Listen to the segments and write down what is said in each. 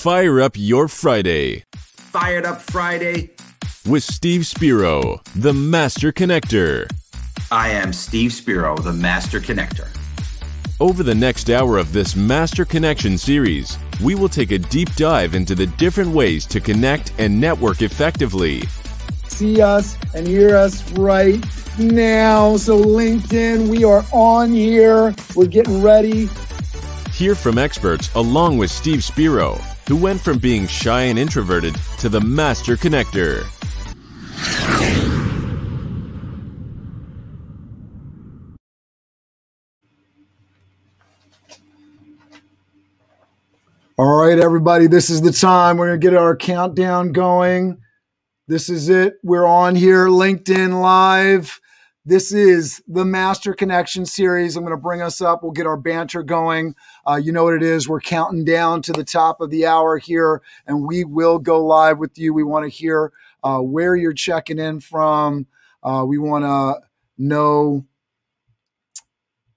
Fire up your Friday Fired Up Friday. with Steve Spiro, the Master Connector. I am Steve Spiro, the Master Connector. Over the next hour of this Master Connection series, we will take a deep dive into the different ways to connect and network effectively. see us and hear us right now. So, LinkedIn, we are on here. We're getting ready. Hear from experts along with Steve Spiro, who went from being shy and introverted to the Master Connector. All right, everybody, this is the time. We're going to get our countdown going. This is it. We're on here, LinkedIn Live. This is the Master Connection series. I'm going to bring us up. We'll get our banter going. Uh, you know what it is. We're counting down to the top of the hour here, and we will go live with you. We want to hear uh, where you're checking in from. Uh, we want to know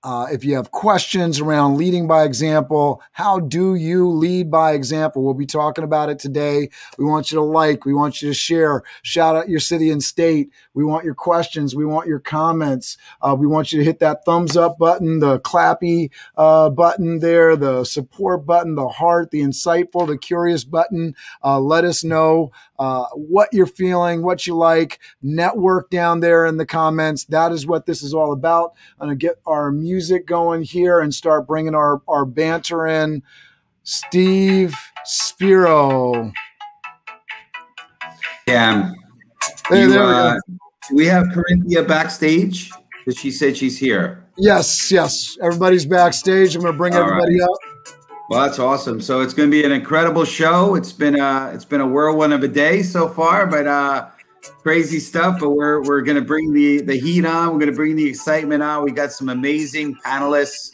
uh, if you have questions around leading by example, how do you lead by example? We'll be talking about it today. We want you to like, we want you to share, shout out your city and state. We want your questions, we want your comments. Uh, we want you to hit that thumbs up button, the clappy uh, button there, the support button, the heart, the insightful, the curious button. Uh, let us know uh, what you're feeling, what you like. Network down there in the comments. That is what this is all about. I'm going to get our music going here and start bringing our, our banter in. Steve Spiro. Yeah. Hey, You, there we uh, we have Karenthia backstage because she said she's here. Yes, yes. Everybody's backstage. I'm going to bring All everybody up. Well, that's awesome. So it's going to be an incredible show. It's been a it's been a whirlwind of a day so far, but uh, crazy stuff. But we're we're going to bring the the heat on. We're going to bring the excitement on. We got some amazing panelists,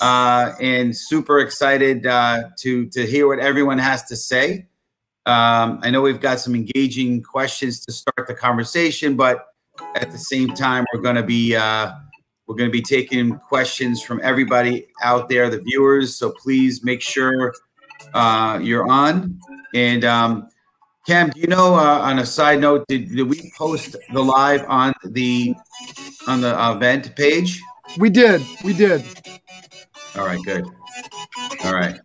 uh, and super excited uh, to to hear what everyone has to say. Um, I know we've got some engaging questions to start the conversation, but at the same time, we're going to be uh, we're going to be taking questions from everybody out there, the viewers. So please make sure uh, you're on. And um, Cam, do you know? Uh, on a side note, did, did we post the live on the on the event page? We did. We did. All right, good. All right,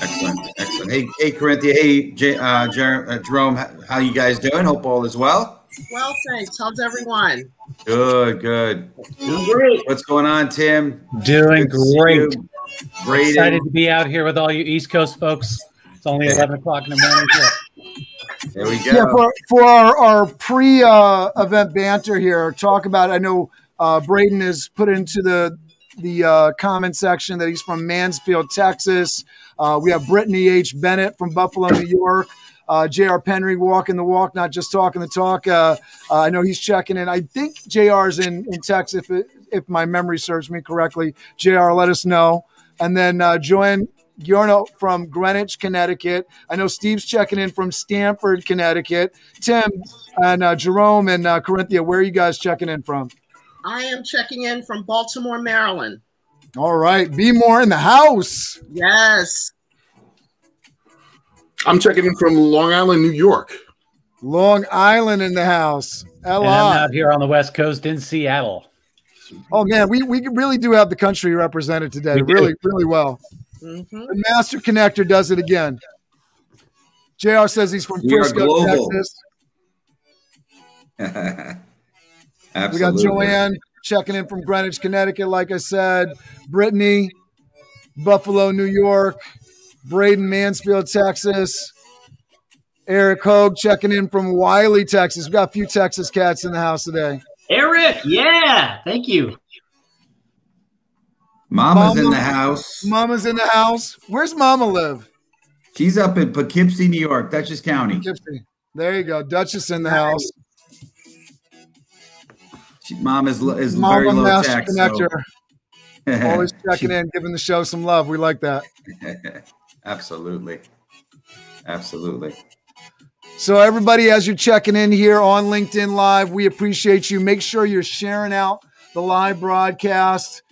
excellent, excellent. Hey, hey, Karenthia. Hey, J- uh, Jer- uh, Jerome. How you guys doing? Hope all is well. Well, thanks. How's everyone? Good, good. Doing Great. What's going on, Tim? Doing great. great. Excited to be out here with all you East Coast folks. It's only 11 o'clock in the morning here. There we go. Yeah, for, for our, our pre uh, event banter here, talk about. I know uh, Braden has put into the the uh, comment section that he's from Mansfield, Texas. Uh, we have Brittany H. Bennett from Buffalo, New York. Uh, J.R. Penry walking the walk, not just talking the talk. Uh, uh, I know he's checking in. I think J.R.'s in, in Texas, if, if my memory serves me correctly. J.R., let us know. And then uh, Joanne Giorno from Greenwich, Connecticut. I know Steve's checking in from Stamford, Connecticut. Tim and uh, Jerome and uh, Karenthia, where are you guys checking in from? I am checking in from Baltimore, Maryland. All right, be more in the house. Yes. I'm checking in from Long Island, New York. Long Island in the house. And I'm out here on the West Coast in Seattle. Oh man, we, we really do have the country represented today. We do. Really, really well. hmm The Master Connector does it again. JR says he's from We are Frisco. Texas. We got Joanne checking in from Greenwich, Connecticut, like I said. Brittany, Buffalo, New York. Braden, Mansfield, Texas. Eric Hogue checking in from Wylie, Texas. We've got a few Texas cats in the house today. Eric, yeah, thank you. Mama's in the house. Mama's in the house. Where's Mama live? She's up in Poughkeepsie, New York, Dutchess County. Poughkeepsie. There you go. Dutchess in the house. She, mom is, is Mama very low Master. Connector. So. Always checking in, giving the show some love. We like that. Absolutely. Absolutely. So, everybody, as you're checking in here on LinkedIn Live, we appreciate you. Make sure you're sharing out the live broadcast.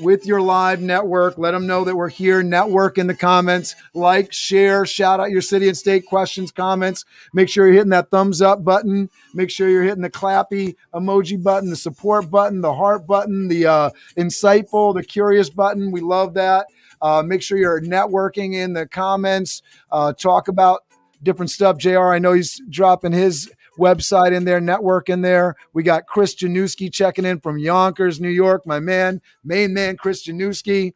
With your live network. Let them know that we're here. Network in the comments. Like, share, shout out your city and state questions, comments. Make sure you're hitting that thumbs up button. Make sure you're hitting the clappy emoji button, the support button, the heart button, the uh, insightful, the curious button. We love that. Uh, make sure you're networking in the comments. Uh, talk about different stuff. JR, I know he's dropping his website in there, network in there. We got Chris Januski checking in from Yonkers, New York. My man, main man, Chris Januski.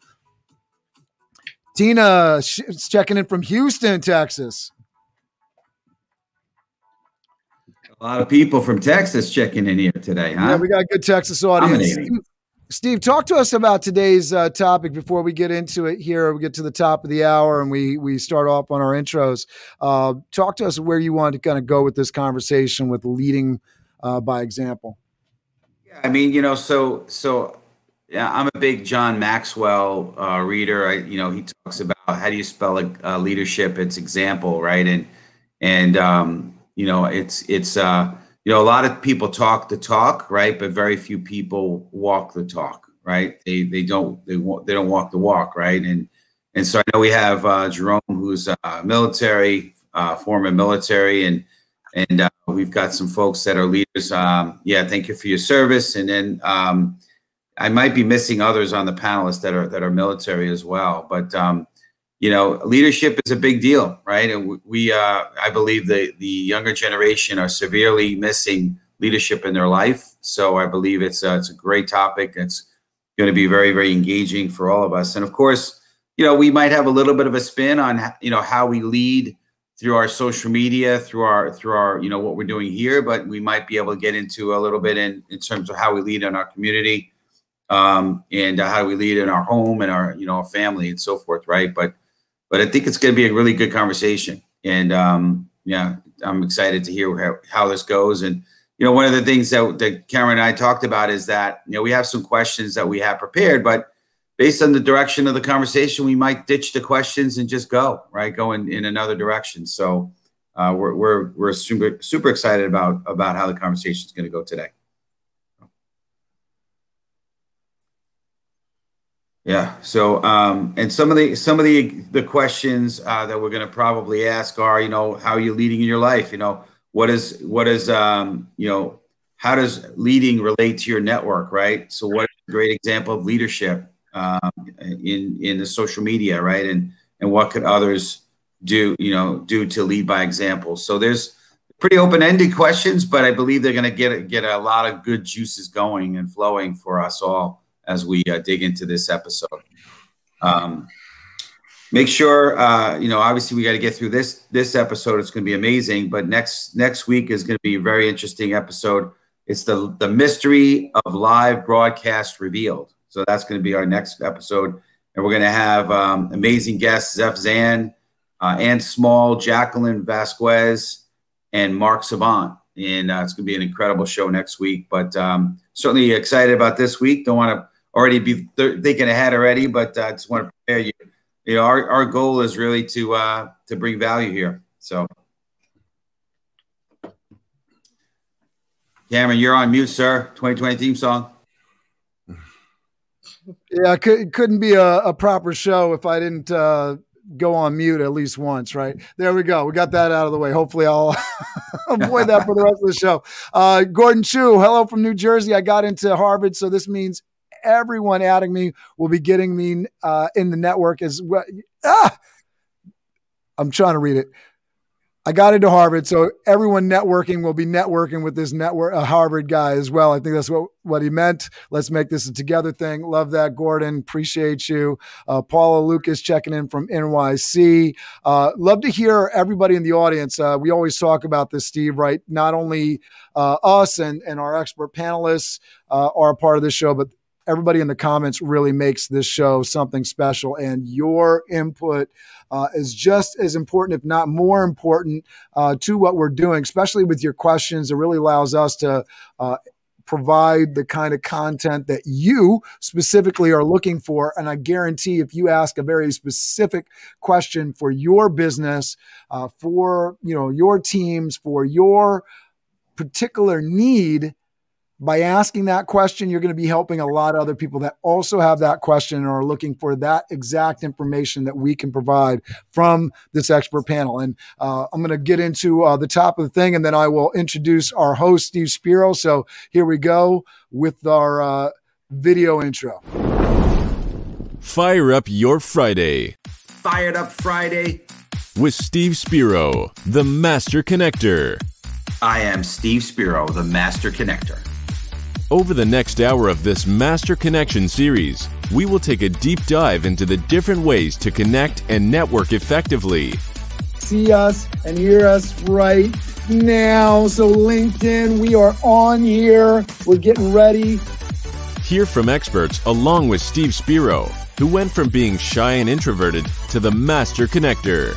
Tina is checking in from Houston, Texas. A lot of people from Texas checking in here today, huh? Yeah, we got a good Texas audience. Steve, talk to us about today's uh, topic before we get into it here. We get to the top of the hour and we we start off on our intros. Uh, talk to us where you want to kind of go with this conversation with leading uh, by example. Yeah, I mean, you know, so so yeah, I'm a big John Maxwell uh, reader. I, you know, he talks about how do you spell leadership? It's example, right? And and um, you know, it's it's uh, you know, a lot of people talk the talk, right? But very few people walk the talk, right? They they don't they they don't walk the walk, right? And and so I know we have uh, Jerome, who's uh, military, uh, former military, and and uh, we've got some folks that are leaders. Um, yeah, thank you for your service. And then um, I might be missing others on the panelists that are that are military as well. But um, you know, leadership is a big deal, right? And we, uh, I believe the the younger generation are severely missing leadership in their life. So I believe it's uh, it's a great topic. It's going to be very very engaging for all of us. And of course, you know, we might have a little bit of a spin on you know how we lead through our social media, through our through our you know what we're doing here, but we might be able to get into a little bit in in terms of how we lead in our community. Um, and uh, how we lead in our home and our you know our family and so forth, right? But but I think it's going to be a really good conversation. And um, yeah, I'm excited to hear how, how this goes. And you know, one of the things that, that Cameron and I talked about is that you know we have some questions that we have prepared, but based on the direction of the conversation, we might ditch the questions and just go right, go in, in another direction. So uh, we're we're we're super super excited about about how the conversation is going to go today. Yeah. So, um, and some of the some of the the questions uh, that we're going to probably ask are, you know, how are you leading in your life? You know, what is what is um, you know, how does leading relate to your network, right? So, what is a great example of leadership um, in in the social media, right? And and what could others do, you know, do to lead by example? So, there's pretty open ended questions, but I believe they're going to get get a lot of good juices going and flowing for us all as we uh, dig into this episode. Um, make sure uh, you know. Obviously, we got to get through this this episode. It's going to be amazing. But next next week is going to be a very interesting episode. It's the the mystery of live broadcast revealed. So that's going to be our next episode, and we're going to have um, amazing guests: Zeph Zan, uh, Ann Small, Jacqueline Vasquez, and Mark Savant. And uh, it's going to be an incredible show next week. But um, certainly excited about this week. Don't want to already be thinking ahead already, but I uh, just want to prepare you. You know, our, our goal is really to uh, to bring value here. So, Cameron, you're on mute, sir. 2020 theme song. Yeah, could, couldn't be a, a, proper show if I didn't uh, go on mute at least once, right? There we go. We got that out of the way. Hopefully, I'll avoid that for the rest of the show. Uh, Gordon Chu, hello from New Jersey. I got into Harvard, so this means everyone adding me will be getting me uh, in the network as well. Ah! I'm trying to read it. I got into Harvard, so everyone networking will be networking with this network uh, Harvard guy as well. I think that's what what he meant. Let's make this a together thing. Love that, Gordon. Appreciate you. Uh, Paula Lucas checking in from NYC. Uh, love to hear everybody in the audience. Uh, we always talk about this, Steve. Right? Not only uh, us and and our expert panelists are a part of this show, but everybody in the comments really makes this show something special. And your input uh, is just as important, if not more important, uh, to what we're doing, especially with your questions. It really allows us to. Uh, provide the kind of content that you specifically are looking for. And I guarantee if you ask a very specific question for your business, uh, for you know your teams, for your particular need, by asking that question, you're going to be helping a lot of other people that also have that question and are looking for that exact information that we can provide from this expert panel. And uh, I'm going to get into uh, the top of the thing, and then I will introduce our host, Steve Spiro. So here we go with our uh, video intro. Fire up your Friday Fired up Friday. with Steve Spiro, the Master Connector. I am Steve Spiro, the Master Connector. Over the next hour of this Master Connection series, we will take a deep dive into the different ways to connect and network effectively. see us and hear us right now. So, LinkedIn, we are on here. We're getting ready. Hear from experts along with Steve Spiro, who went from being shy and introverted to the Master Connector.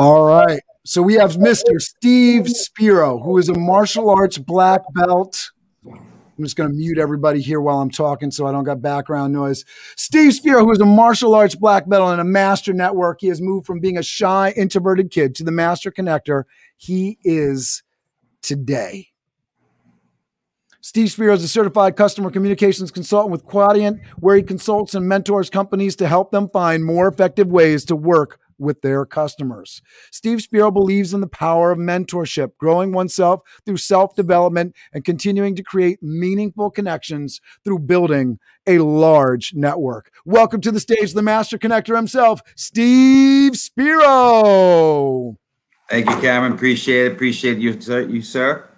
All right. So, we have Mr. Steve Spiro, who is a martial arts black belt. I'm just going to mute everybody here while I'm talking so I don't got background noise. Steve Spiro, who is a martial arts black belt and a master network, he has moved from being a shy, introverted kid to the master connector he is today. Steve Spiro is a certified customer communications consultant with Quadient, where he consults and mentors companies to help them find more effective ways to work with their customers. Steve Spiro believes in the power of mentorship, growing oneself through self development and continuing to create meaningful connections through building a large network. Welcome to the stage, the master connector himself, Steve Spiro. Thank you, Cameron. Appreciate it. Appreciate you, sir. You, sir.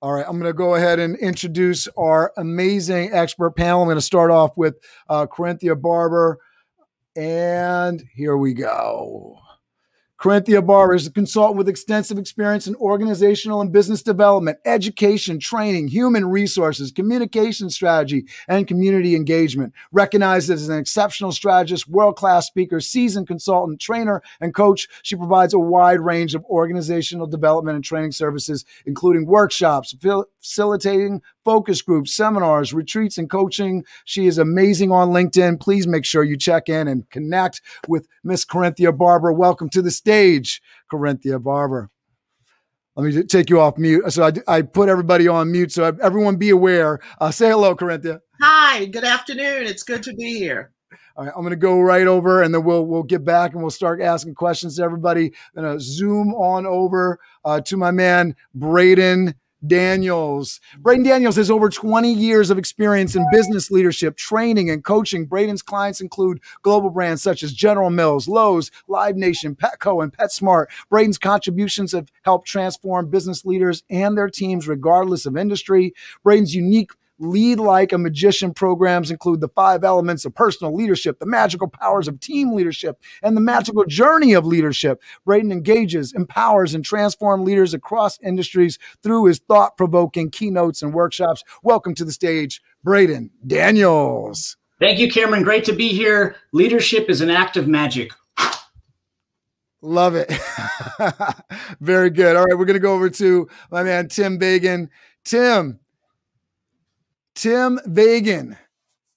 All right, I'm going to go ahead and introduce our amazing expert panel. I'm going to start off with uh, Karenthia Barber. And here we go. Karenthia Barber is a consultant with extensive experience in organizational and business development, education, training, human resources, communication strategy, and community engagement. Recognized as an exceptional strategist, world class speaker, seasoned consultant, trainer, and coach, she provides a wide range of organizational development and training services, including workshops, facilitating focus groups, seminars, retreats, and coaching. She is amazing on LinkedIn. Please make sure you check in and connect with Miss Karenthia Barber. Welcome to the stage, Karenthia Barber. Let me take you off mute. So I, I put everybody on mute. So everyone be aware. Uh, say hello, Karenthia. Hi, good afternoon. It's good to be here. All right, I'm going to go right over, and then we'll we'll get back and we'll start asking questions to everybody. I'm going to zoom on over uh, to my man Braden Daniels. Braden Daniels has over 20 years of experience in business leadership, training, and coaching. Braden's clients include global brands such as General Mills, Lowe's, Live Nation, Petco, and PetSmart. Braden's contributions have helped transform business leaders and their teams, regardless of industry. Braden's unique Lead like a magician programs include the five elements of personal leadership, the magical powers of team leadership, and the magical journey of leadership. Braden engages, empowers, and transforms leaders across industries through his thought provoking keynotes and workshops. Welcome to the stage, Braden Daniels. Thank you, Cameron. Great to be here. Leadership is an act of magic. Love it. Very good. All right, we're going to go over to my man, Tim Vagen. Tim, Tim Vagen.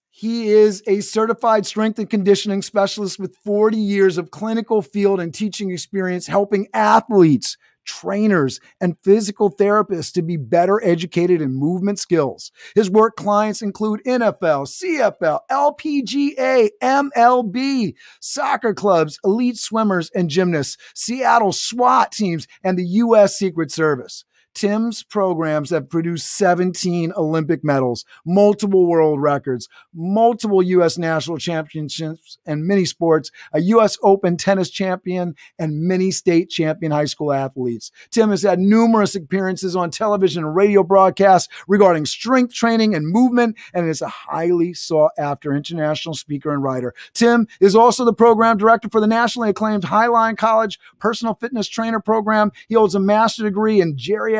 He is a certified strength and conditioning specialist with 40 years of clinical field and teaching experience helping athletes, trainers, and physical therapists to be better educated in movement skills. His work clients include NFL, CFL, LPGA, MLB, soccer clubs, elite swimmers and gymnasts, Seattle SWAT teams, and the U.S. Secret Service. Tim's programs have produced 17 Olympic medals, multiple world records, multiple U.S. national championships and many sports, a U.S. Open tennis champion, and many state champion high school athletes. Tim has had numerous appearances on television and radio broadcasts regarding strength training and movement, and is a highly sought after international speaker and writer. Tim is also the program director for the nationally acclaimed Highline College Personal Fitness Trainer Program. He holds a master's degree in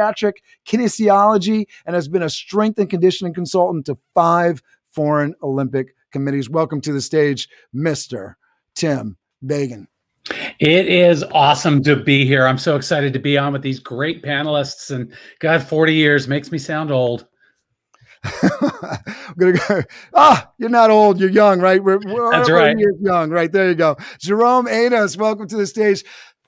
geriatric kinesiology and has been a strength and conditioning consultant to five foreign Olympic committees. Welcome to the stage, Mr. Tim Vagen. It is awesome to be here. I'm so excited to be on with these great panelists. And God, 40 years makes me sound old. I'm gonna go. Ah, you're not old. You're young, right? We're, we're That's right. Young, right there. You go. Jerome Amos, welcome to the stage.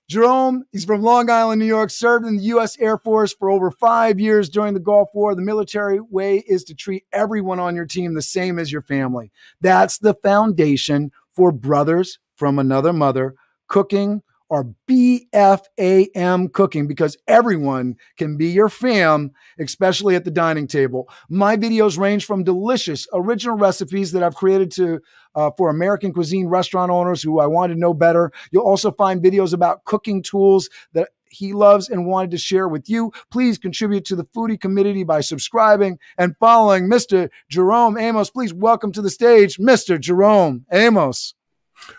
Jerome, he's from Long Island, New York, served in the U.S. Air Force for over five years during the Gulf War. The military way is to treat everyone on your team the same as your family. That's the foundation for brothers from another mother cooking or BFAM cooking because everyone can be your fam, especially at the dining table. My videos range from delicious original recipes that I've created to uh, for American cuisine restaurant owners who I wanted to know better. You'll also find videos about cooking tools that he loves and wanted to share with you. Please contribute to the foodie community by subscribing and following Mr. Jerome Amos. Please welcome to the stage, Mr. Jerome Amos.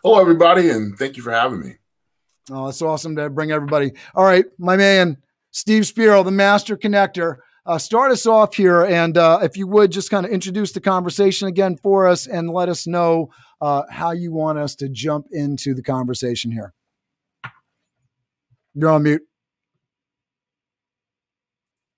Hello, everybody, and thank you for having me. Oh, it's awesome to bring everybody. All right, my man, Steve Spiro, the master connector. Uh, start us off here, and uh, if you would just kind of introduce the conversation again for us and let us know uh, how you want us to jump into the conversation here. You're on mute.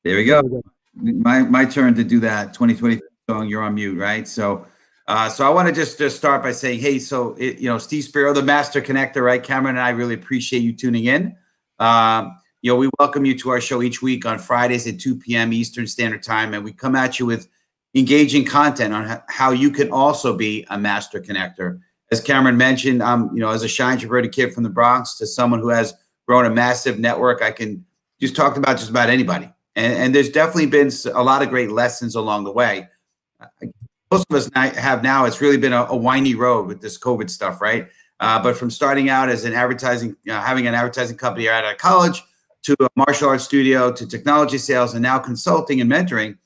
There we go. My my turn to do that 2020 song. You're on mute, right? So, uh, so I want to just just start by saying, hey, so it, you know, Steve Spiro, the master connector, right? Cameron and I really appreciate you tuning in. Um, you know, we welcome you to our show each week on Fridays at 2 p.m. Eastern Standard Time, and we come at you with engaging content on how you can also be a master connector. As Cameron mentioned, I'm, you know, as a shy introverted kid from the Bronx to someone who has grown a massive network, I can just talk about just about anybody. And, and there's definitely been a lot of great lessons along the way. Most of us have now, it's really been a, a windy road with this COVID stuff, right? Uh, but from starting out as an advertising, uh, having an advertising company out of college, to a martial arts studio, to technology sales, and now consulting and mentoring,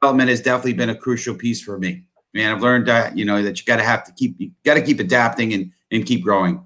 development has definitely been a crucial piece for me. Man, I've learned that you know that you got to have to keep you got to keep adapting and and keep growing.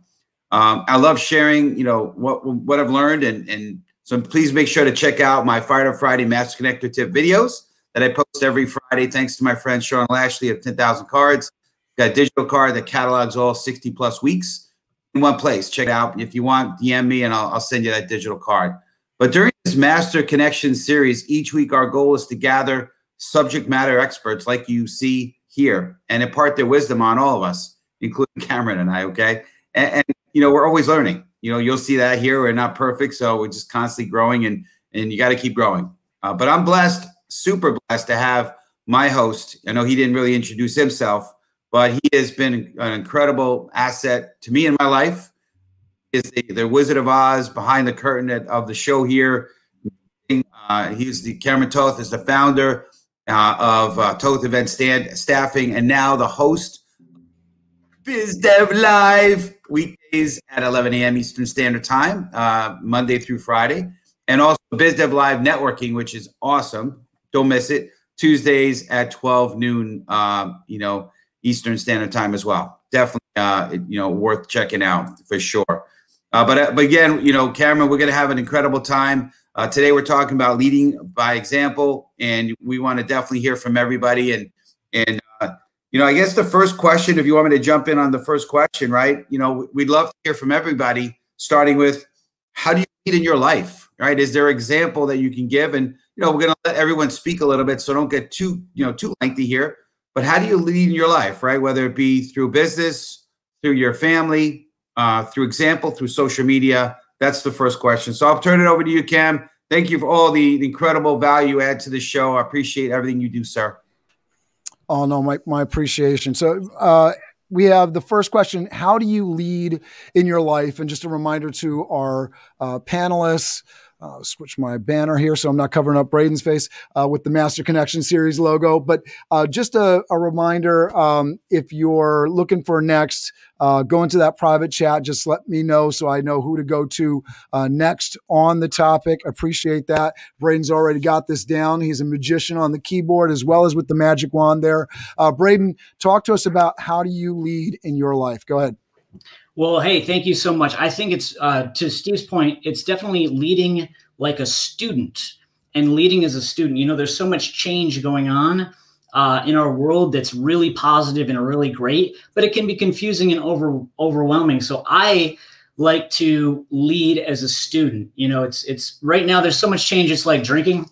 Um, I love sharing, you know, what what I've learned, and and so please make sure to check out my Fired Up Friday Master Connector tip videos that I post every Friday. Thanks to my friend Sean Lashley of Ten Thousand Cards, got a digital card that catalogs all sixty plus weeks in one place. Check it out if you want. DM me, and I'll, I'll send you that digital card. But during this Master Connection series, each week our goal is to gather subject matter experts like you see here and impart their wisdom on all of us, including Cameron and I. Okay, and, and you know we're always learning. You know you'll see that here. We're not perfect, so we're just constantly growing, and and you got to keep growing. Uh, but I'm blessed, super blessed to have my host. I know he didn't really introduce himself, but he has been an incredible asset to me in my life. Is the, the Wizard of Oz behind the curtain at, of the show here. Uh, he's the Cameron Toth is the founder uh, of uh, Toth Event Stand Staffing, and now the host Biz Dev Live weekdays at 11 a.m. Eastern Standard Time, uh, Monday through Friday, and also Biz Dev Live Networking, which is awesome. Don't miss it. Tuesdays at 12 noon, uh, you know, Eastern Standard Time as well. Definitely, uh, you know, worth checking out for sure. Uh, but, uh, but again, you know, Cameron, we're going to have an incredible time. Uh, today, we're talking about leading by example, and we want to definitely hear from everybody. And and uh, you know, I guess the first question, if you want me to jump in on the first question, right? You know, we'd love to hear from everybody, starting with how do you lead in your life, right? Is there an example that you can give? And you know, we're going to let everyone speak a little bit, so don't get too you know too lengthy here. But how do you lead in your life, right? Whether it be through business, through your family, uh, through example, through social media. That's the first question. So I'll turn it over to you, Cam. Thank you for all the, incredible value add to the show. I appreciate everything you do, sir. Oh no, my my appreciation. So uh, we have the first question: How do you lead in your life? And just a reminder to our uh, panelists. Uh, switch my banner here so I'm not covering up Braden's face uh, with the Master Connection Series logo. But uh, just a, a reminder um, if you're looking for next, uh, go into that private chat. Just let me know so I know who to go to uh, next on the topic. Appreciate that. Braden's already got this down. He's a magician on the keyboard as well as with the magic wand there. Uh, Braden, talk to us about how do you lead in your life? Go ahead. Well, hey, thank you so much. I think it's uh, to Steve's point. It's definitely leading like a student and leading as a student. You know, there's so much change going on uh, in our world that's really positive and really great, but it can be confusing and over overwhelming. So I like to lead as a student. You know, it's it's right now. There's so much change. It's like drinking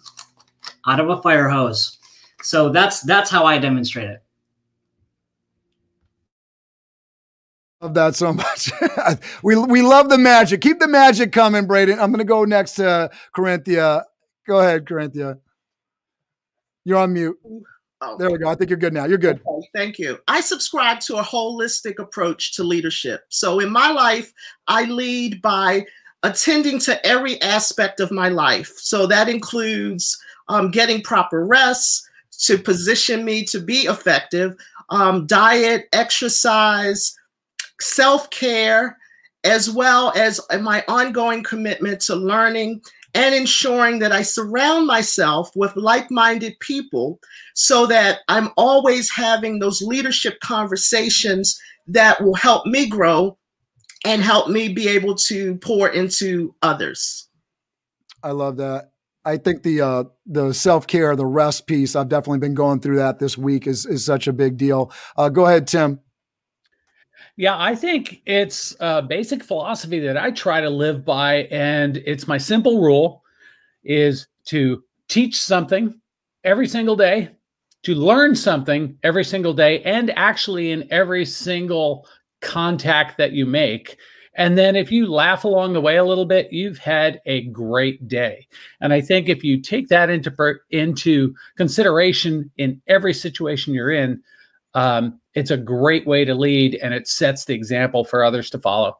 out of a fire hose. So that's that's how I demonstrate it. Love that so much. we we love the magic. Keep the magic coming, Braden. I'm going to go next to Karenthia. Go ahead, Karenthia. You're on mute. Oh, There we go. I think you're good now. You're good. okay, thank you. I subscribe to a holistic approach to leadership. So in my life, I lead by attending to every aspect of my life. So that includes um, getting proper rest to position me to be effective, um, diet, exercise, self care, as well as my ongoing commitment to learning and ensuring that I surround myself with like minded people so that I'm always having those leadership conversations that will help me grow and help me be able to pour into others. I love that. I think the uh, the self care, the rest piece. I've definitely been going through that this week. is is such a big deal. Uh, go ahead, Tim. Yeah, I think it's a basic philosophy that I try to live by, and it's my simple rule: is to teach something every single day, to learn something every single day, and actually in every single contact that you make. And then if you laugh along the way a little bit, you've had a great day. And I think if you take that into into consideration in every situation you're in, um, it's a great way to lead, and it sets the example for others to follow.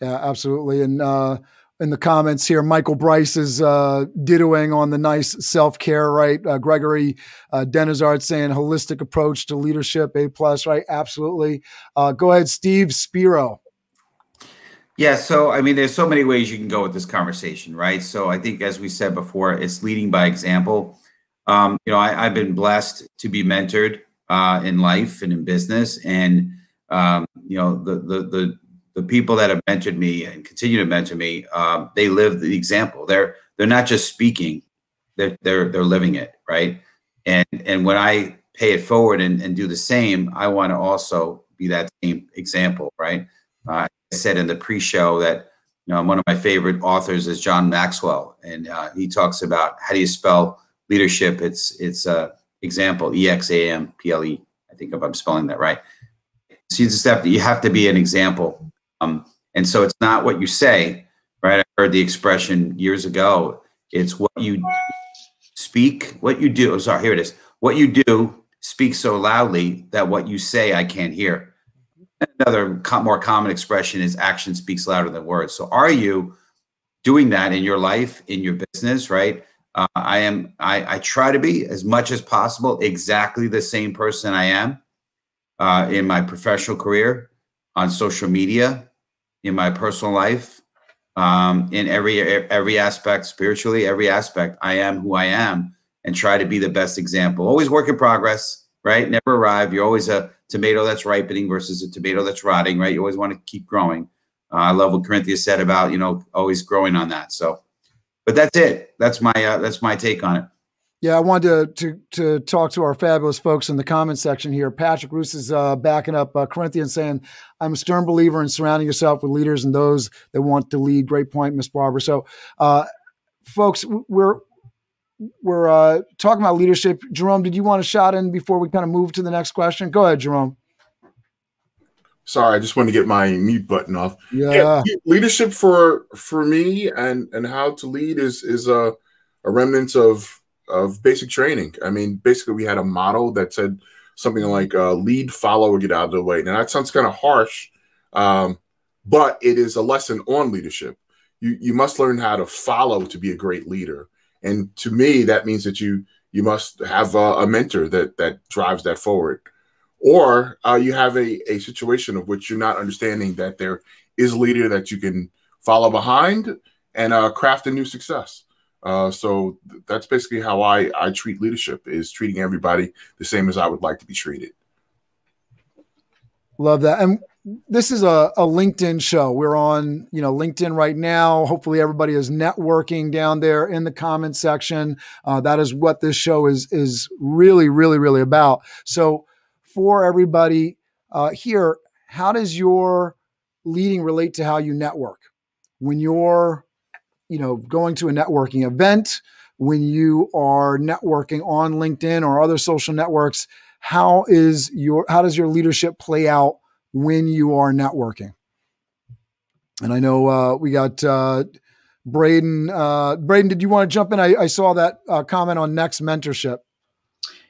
Yeah, absolutely. And uh, in the comments here, Michael Bryce is uh, dittoing on the nice self care, right? Uh, Gregory uh, Denizard saying holistic approach to leadership, A plus, right? Absolutely. Uh, go ahead, Steve Spiro. Yeah, so I mean, there's so many ways you can go with this conversation, right? So I think, as we said before, it's leading by example. Um, you know, I, I've been blessed to be mentored uh, in life and in business, and um, you know, the the the the people that have mentored me and continue to mentor me, um, they live the example. They're they're not just speaking; they're they're they're living it, right? And and when I pay it forward and, and do the same, I want to also be that same example, right? Uh, I said in the pre-show that you know one of my favorite authors is John Maxwell, and uh, he talks about how do you spell leadership? It's it's a uh, example E X A M P L E. I think if I'm spelling that right. So you just have to you have to be an example, um, and so it's not what you say, right? I heard the expression years ago. It's what you speak, what you do. I'm sorry, here it is. What you do speaks so loudly that what you say I can't hear another more common expression is action speaks louder than words. So are you doing that in your life, in your business, right? Uh, I am, I, I, try to be as much as possible exactly the same person I am uh, in my professional career, on social media, in my personal life, um, in every every aspect, spiritually, every aspect. I am who I am, and try to be the best example. Always work in progress, right? Never arrive. You're always a tomato that's ripening versus a tomato that's rotting, right? You always want to keep growing. Uh, I love what Karenthia said about you know always growing on that. So, but that's it. That's my uh, that's my take on it. Yeah, I wanted to, to to talk to our fabulous folks in the comment section here. Patrick Roos is uh, backing up uh, Karenthia's, saying, "I'm a stern believer in surrounding yourself with leaders and those that want to lead." Great point, Miss Barber. So, uh, folks, we're we're uh, talking about leadership. Jerome, did you want to shot in before we kind of move to the next question? Go ahead, Jerome. Sorry, I just wanted to get my mute button off. Yeah, yeah leadership for for me and and how to lead is is a a remnant of of basic training. I mean, basically, we had a model that said something like uh, "lead, follow, or get out of the way." Now that sounds kind of harsh, um, but it is a lesson on leadership. You you must learn how to follow to be a great leader. And to me, that means that you you must have a, a mentor that that drives that forward, or uh, you have a a situation of which you're not understanding that there is a leader that you can follow behind and uh, craft a new success. Uh, so th- that's basically how I I treat leadership is treating everybody the same as I would like to be treated. Love that. And this is a, a LinkedIn show. We're on, you know, LinkedIn right now. Hopefully, everybody is networking down there in the comment section. Uh, that is what this show is is really, really, really about. So, for everybody uh, here, how does your leading relate to how you network? When you're, you know, going to a networking event, when you are networking on LinkedIn or other social networks? How is your how does your leadership play out when you are networking? And I know uh, we got uh, Braden. Uh, Braden, did you want to jump in? I, I saw that uh, comment on next mentorship.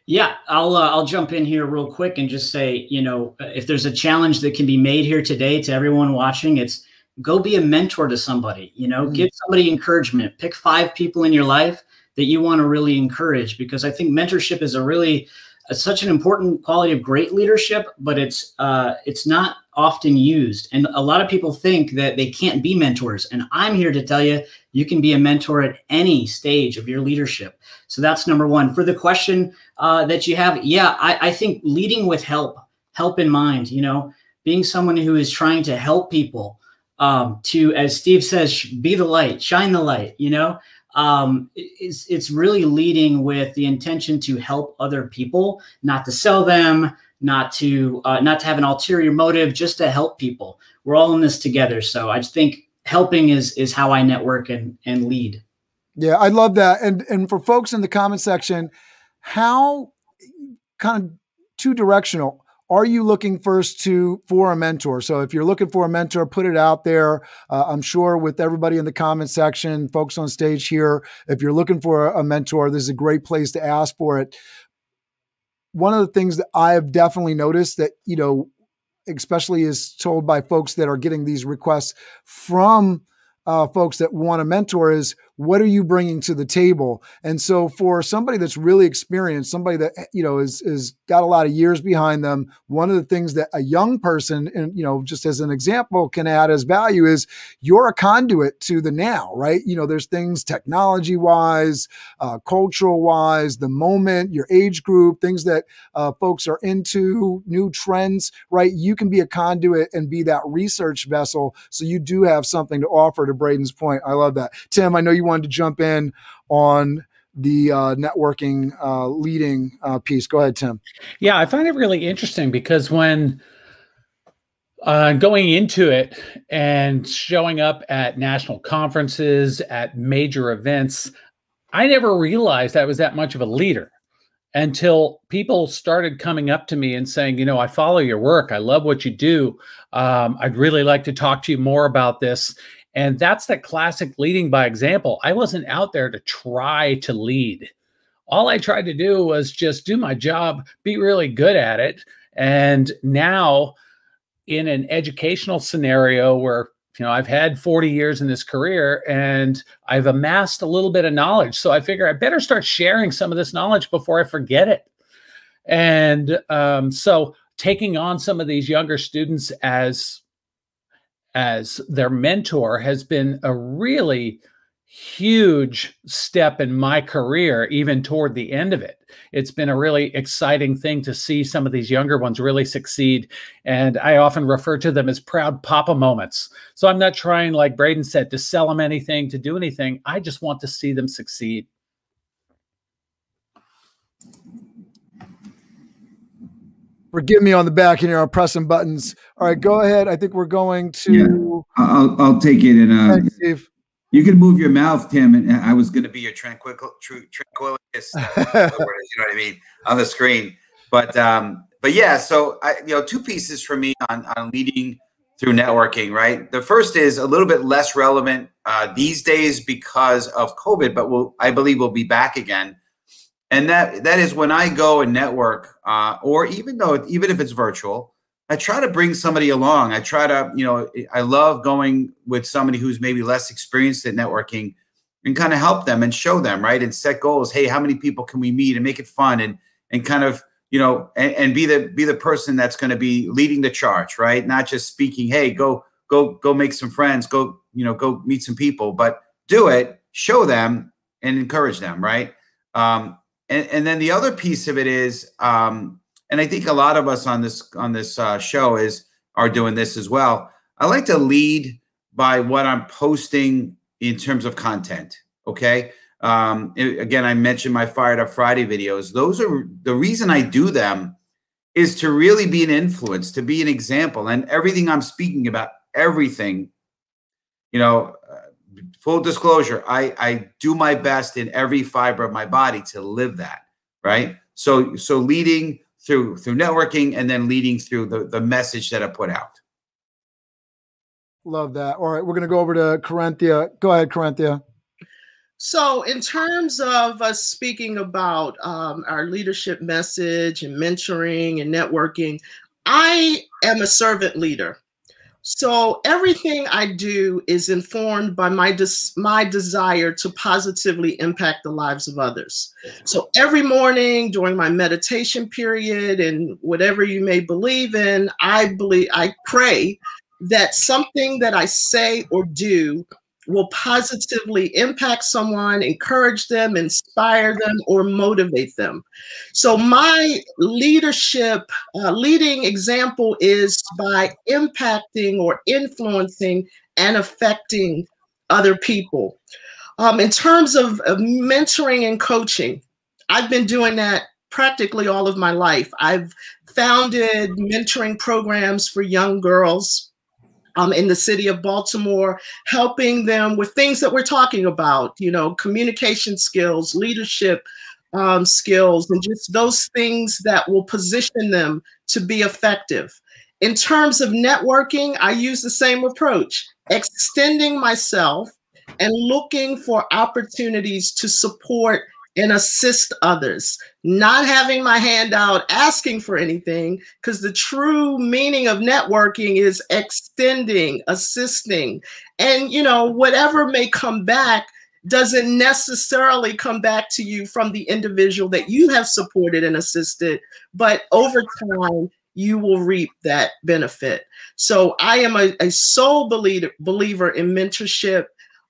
Yeah, I'll uh, I'll jump in here real quick and just say, you know, if there's a challenge that can be made here today to everyone watching, it's go be a mentor to somebody. You know, mm-hmm. give somebody encouragement. Pick five people in your life that you want to really encourage because I think mentorship is a really such an important quality of great leadership, but it's uh, it's not often used. And a lot of people think that they can't be mentors. And I'm here to tell you, you can be a mentor at any stage of your leadership. So that's number one. For the question uh, that you have, yeah, I, I think leading with help, help in mind, you know, being someone who is trying to help people um, to, as Steve says, be the light, shine the light, you know, um, it's, it's really leading with the intention to help other people, not to sell them, not to uh, not to have an ulterior motive, just to help people. We're all in this together. So I just think helping is is how I network and and lead. Yeah, I love that. And and for folks in the comment section, how kind of two directional are you looking first to for a mentor so if you're looking for a mentor put it out there uh, i'm sure with everybody in the comment section folks on stage here if you're looking for a mentor this is a great place to ask for it one of the things that i have definitely noticed that you know especially is told by folks that are getting these requests from uh, folks that want a mentor is what are you bringing to the table? And so for somebody that's really experienced somebody that you know is is got a lot of years behind them one of the things that a young person and you know just as an example can add as value is you're a conduit to the now right? You know there's things technology wise uh, cultural wise the moment your age group things that uh, folks are into new trends right? You can be a conduit and be that research vessel so you do have something to offer to braden's point. I love that. Tim i know you wanted to jump in on the uh, networking uh, leading uh, piece. Go ahead, Tim. Yeah, I find it really interesting because when uh, going into it and showing up at national conferences, at major events, I never realized I was that much of a leader until people started coming up to me and saying, you know, I follow your work. I love what you do. Um, I'd really like to talk to you more about this. And that's the classic leading by example. I wasn't out there to try to lead. All I tried to do was just do my job, be really good at it. And now, in an educational scenario where you know I've had 40 years in this career and I've amassed a little bit of knowledge, so I figure I better start sharing some of this knowledge before I forget it. And um, so, taking on some of these younger students as as their mentor has been a really huge step in my career, even toward the end of it. It's been a really exciting thing to see some of these younger ones really succeed. And I often refer to them as proud papa moments. So I'm not trying, like Braden said, to sell them anything, to do anything. I just want to see them succeed. Forgive me on the back here. I'm pressing buttons. All right, go ahead. I think we're going to. Yeah, I'll, I'll take it. And uh, Thanks, Steve. you can move your mouth, Tim. And I was going to be your tranquil, tranquilist. Uh, you know what I mean on the screen. But um, but yeah. So I, you know, two pieces for me on on leading through networking. Right. The first is a little bit less relevant uh, these days because of COVID, but will I believe we'll be back again and that that is when I go and network, uh, or even though even if it's virtual, I try to bring somebody along. I try to, you know, I love going with somebody who's maybe less experienced at networking and kind of help them and show them, right? And set goals. Hey, how many people can we meet and make it fun and and kind of, you know, and, and be the be the person that's going to be leading the charge, right? Not just speaking, hey, go go go make some friends, go, you know, go meet some people, but do it, show them and encourage them, right? Um, and, and then the other piece of it is, um, and I think a lot of us on this on this uh, show is are doing this as well. I like to lead by what I'm posting in terms of content. Okay. Um, again, I mentioned my Fired Up Friday videos. Those are the reason I do them is to really be an influence, to be an example. And everything I'm speaking about, everything, you know, full disclosure, I, I do my best in every fiber of my body to live that, right? So so leading through through networking and then leading through the, the message that I put out. Love that. All right, we're gonna go over to Karenthia. Go ahead, Karenthia. So, in terms of us speaking about um, our leadership message and mentoring and networking, I am a servant leader. So everything I do is informed by my des- my desire to positively impact the lives of others. So every morning during my meditation period and whatever you may believe in, I believe I pray that something that I say or do will positively impact someone, encourage them, inspire them, or motivate them. So, my leadership, uh, leading example is by impacting or influencing and affecting other people. Um, in terms of, of mentoring and coaching, I've been doing that practically all of my life. I've founded mentoring programs for young girls um, in the city of Baltimore, helping them with things that we're talking about, you know, communication skills, leadership um, skills, and just those things that will position them to be effective. In terms of networking, I use the same approach, extending myself and looking for opportunities to support and assist others, not having my hand out asking for anything, because the true meaning of networking is extending, assisting. And, you know, whatever may come back doesn't necessarily come back to you from the individual that you have supported and assisted, but over time, you will reap that benefit. So I am a, a sole believer, believer in mentorship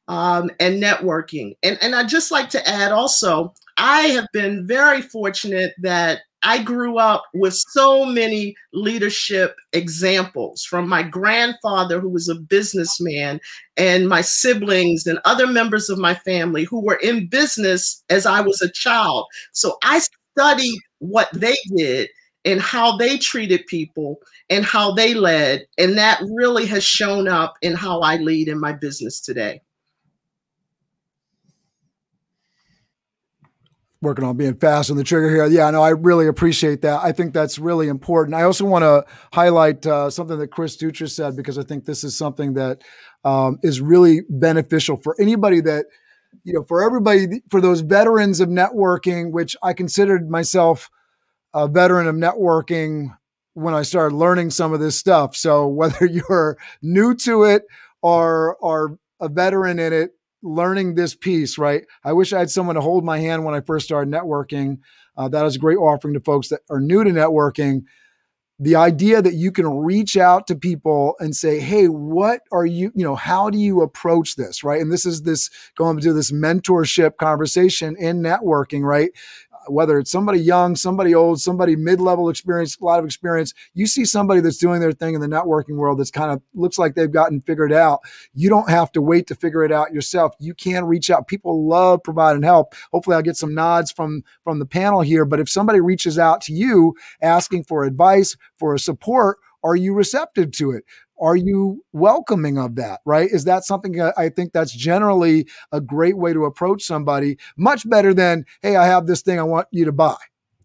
um, and networking. And, and I'd just like to add also, I have been very fortunate that I grew up with so many leadership examples from my grandfather, who was a businessman, and my siblings and other members of my family who were in business as I was a child. So I studied what they did and how they treated people and how they led. And that really has shown up in how I lead in my business today. Working on being fast on the trigger here. Yeah, no, I really appreciate that. I think that's really important. I also want to highlight uh, something that Chris Dutra said because I think this is something that um, is really beneficial for anybody that, you know, for everybody, for those veterans of networking, which I considered myself a veteran of networking when I started learning some of this stuff. So whether you're new to it or or a veteran in it, learning this piece, right? I wish I had someone to hold my hand when I first started networking. Uh, that is a great offering to folks that are new to networking. The idea that you can reach out to people and say, "Hey, what are you? You know, how do you approach this?" Right? And this is this going to this mentorship conversation in networking, right? Whether it's somebody young, somebody old, somebody mid-level experience, a lot of experience, you see somebody that's doing their thing in the networking world that's kind of looks like they've gotten figured out. You don't have to wait to figure it out yourself. You can reach out. People love providing help. Hopefully I'll get some nods from from the panel here, but if somebody reaches out to you asking for advice, for a support, are you receptive to it? Are you welcoming of that right is that something i think that's generally a great way to approach somebody much better than hey i have this thing i want you to buy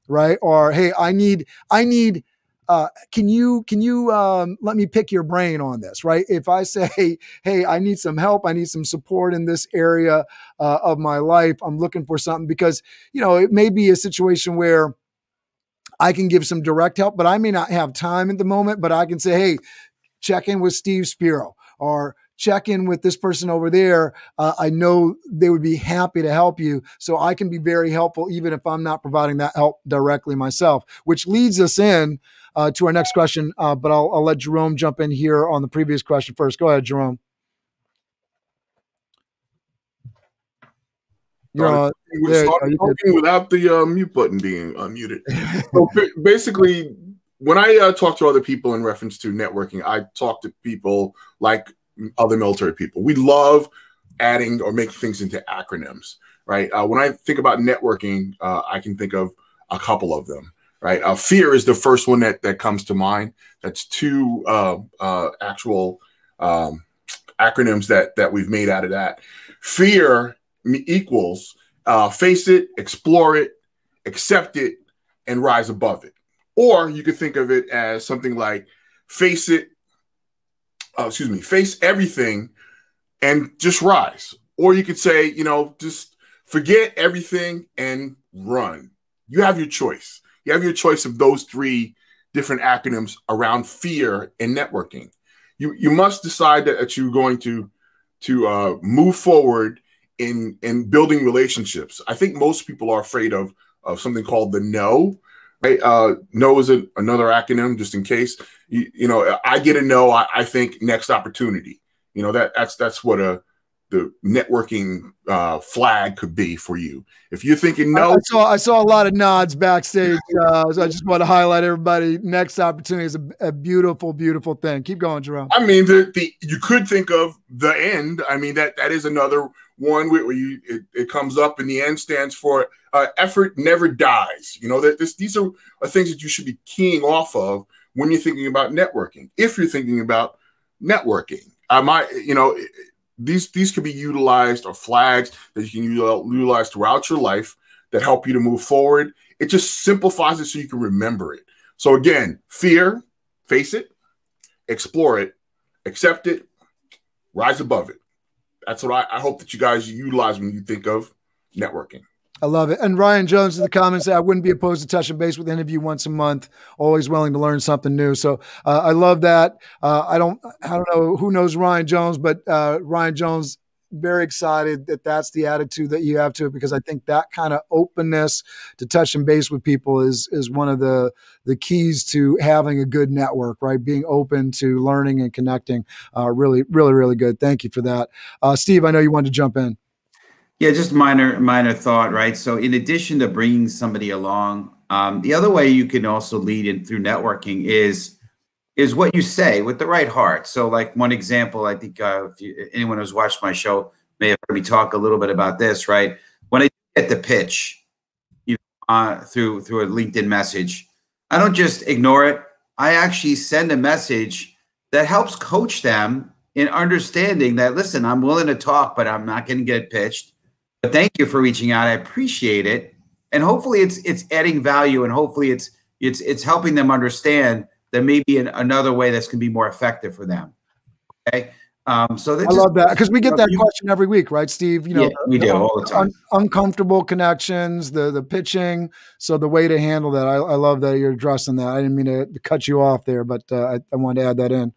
right or hey i need i need uh, can you can you um, let me pick your brain on this right if i say hey i need some help i need some support in this area uh, of my life i'm looking for something because you know it may be a situation where I can give some direct help, but I may not have time at the moment. But I can say, hey, check in with Steve Spiro or check in with this person over there. Uh, I know they would be happy to help you. So I can be very helpful, even if I'm not providing that help directly myself, which leads us in uh, to our next question. Uh, but I'll, I'll let Jerome jump in here on the previous question first. Go ahead, Jerome. You're uh, talking without the uh, mute button being unmuted. so basically, when I uh, talk to other people in reference to networking, I talk to people like other military people. We love adding or making things into acronyms, right? Uh, when I think about networking, uh, I can think of a couple of them, right? Uh, fear is the first one that that comes to mind. That's two uh, uh, actual um, acronyms that that we've made out of that. fear equals face it, explore it, accept it, and rise above it. Or you could think of it as something like face it, uh, excuse me, face everything and just rise. Or you could say, you know, just forget everything and run. You have your choice. You have your choice of those three different acronyms around fear and networking. You you must decide that, that you're going to to uh, move forward in in building relationships. I think most people are afraid of of something called the no. Right? Uh, no is a, another acronym, just in case. You, you know, I get a no. I, I think next opportunity. You know that that's that's what a the networking uh, flag could be for you. If you're thinking no, I, saw I saw a lot of nods backstage. Uh, so I just want to highlight everybody. Next opportunity is a, a, beautiful, beautiful thing. Keep going, Jerome. I mean, the, the you could think of the end. I mean that that is another one where, you it, it comes up, and the end stands for uh, effort never dies. You know that this these are, are things that you should be keying off of when you're thinking about networking. If you're thinking about networking, I might you know these these could be utilized or flags that you can utilize throughout your life that help you to move forward. It just simplifies it so you can remember it. So again, fear, face it, explore it, accept it, rise above it. That's what I, I hope that you guys utilize when you think of networking. I love it. And Ryan Jones in the comments said, I wouldn't be opposed to touching base with any of you once a month. Always willing to learn something new. So uh, I love that. Uh, I don't, I don't know who knows Ryan Jones, but uh, Ryan Jones, very excited that that's the attitude that you have to it because I think that kind of openness to touch and base with people is is one of the the keys to having a good network. Right, being open to learning and connecting. Uh, really, really, really good. Thank you for that, uh, Steve. I know you wanted to jump in. Yeah, just minor minor thought, right? So in addition to bringing somebody along, um, the other way you can also lead in through networking is is what you say with the right heart. So like one example, I think uh, if you, anyone who's watched my show may have heard me talk a little bit about this, right? When I get the pitch, you know, uh, through through a LinkedIn message, I don't just ignore it. I actually send a message that helps coach them in understanding that listen, I'm willing to talk, but I'm not going to get pitched but thank you for reaching out. I appreciate it. And hopefully it's it's adding value and hopefully it's it's it's helping them understand that maybe in another way that's going to be more effective for them. Okay. Um, so I just, love that because we get that question every week, right, Steve? You know, yeah, we do all the time. Un- uncomfortable connections, the the pitching. So the way to handle that, I, I, love that you're addressing that. I didn't mean to cut you off there, but uh, I, I wanted to add that in.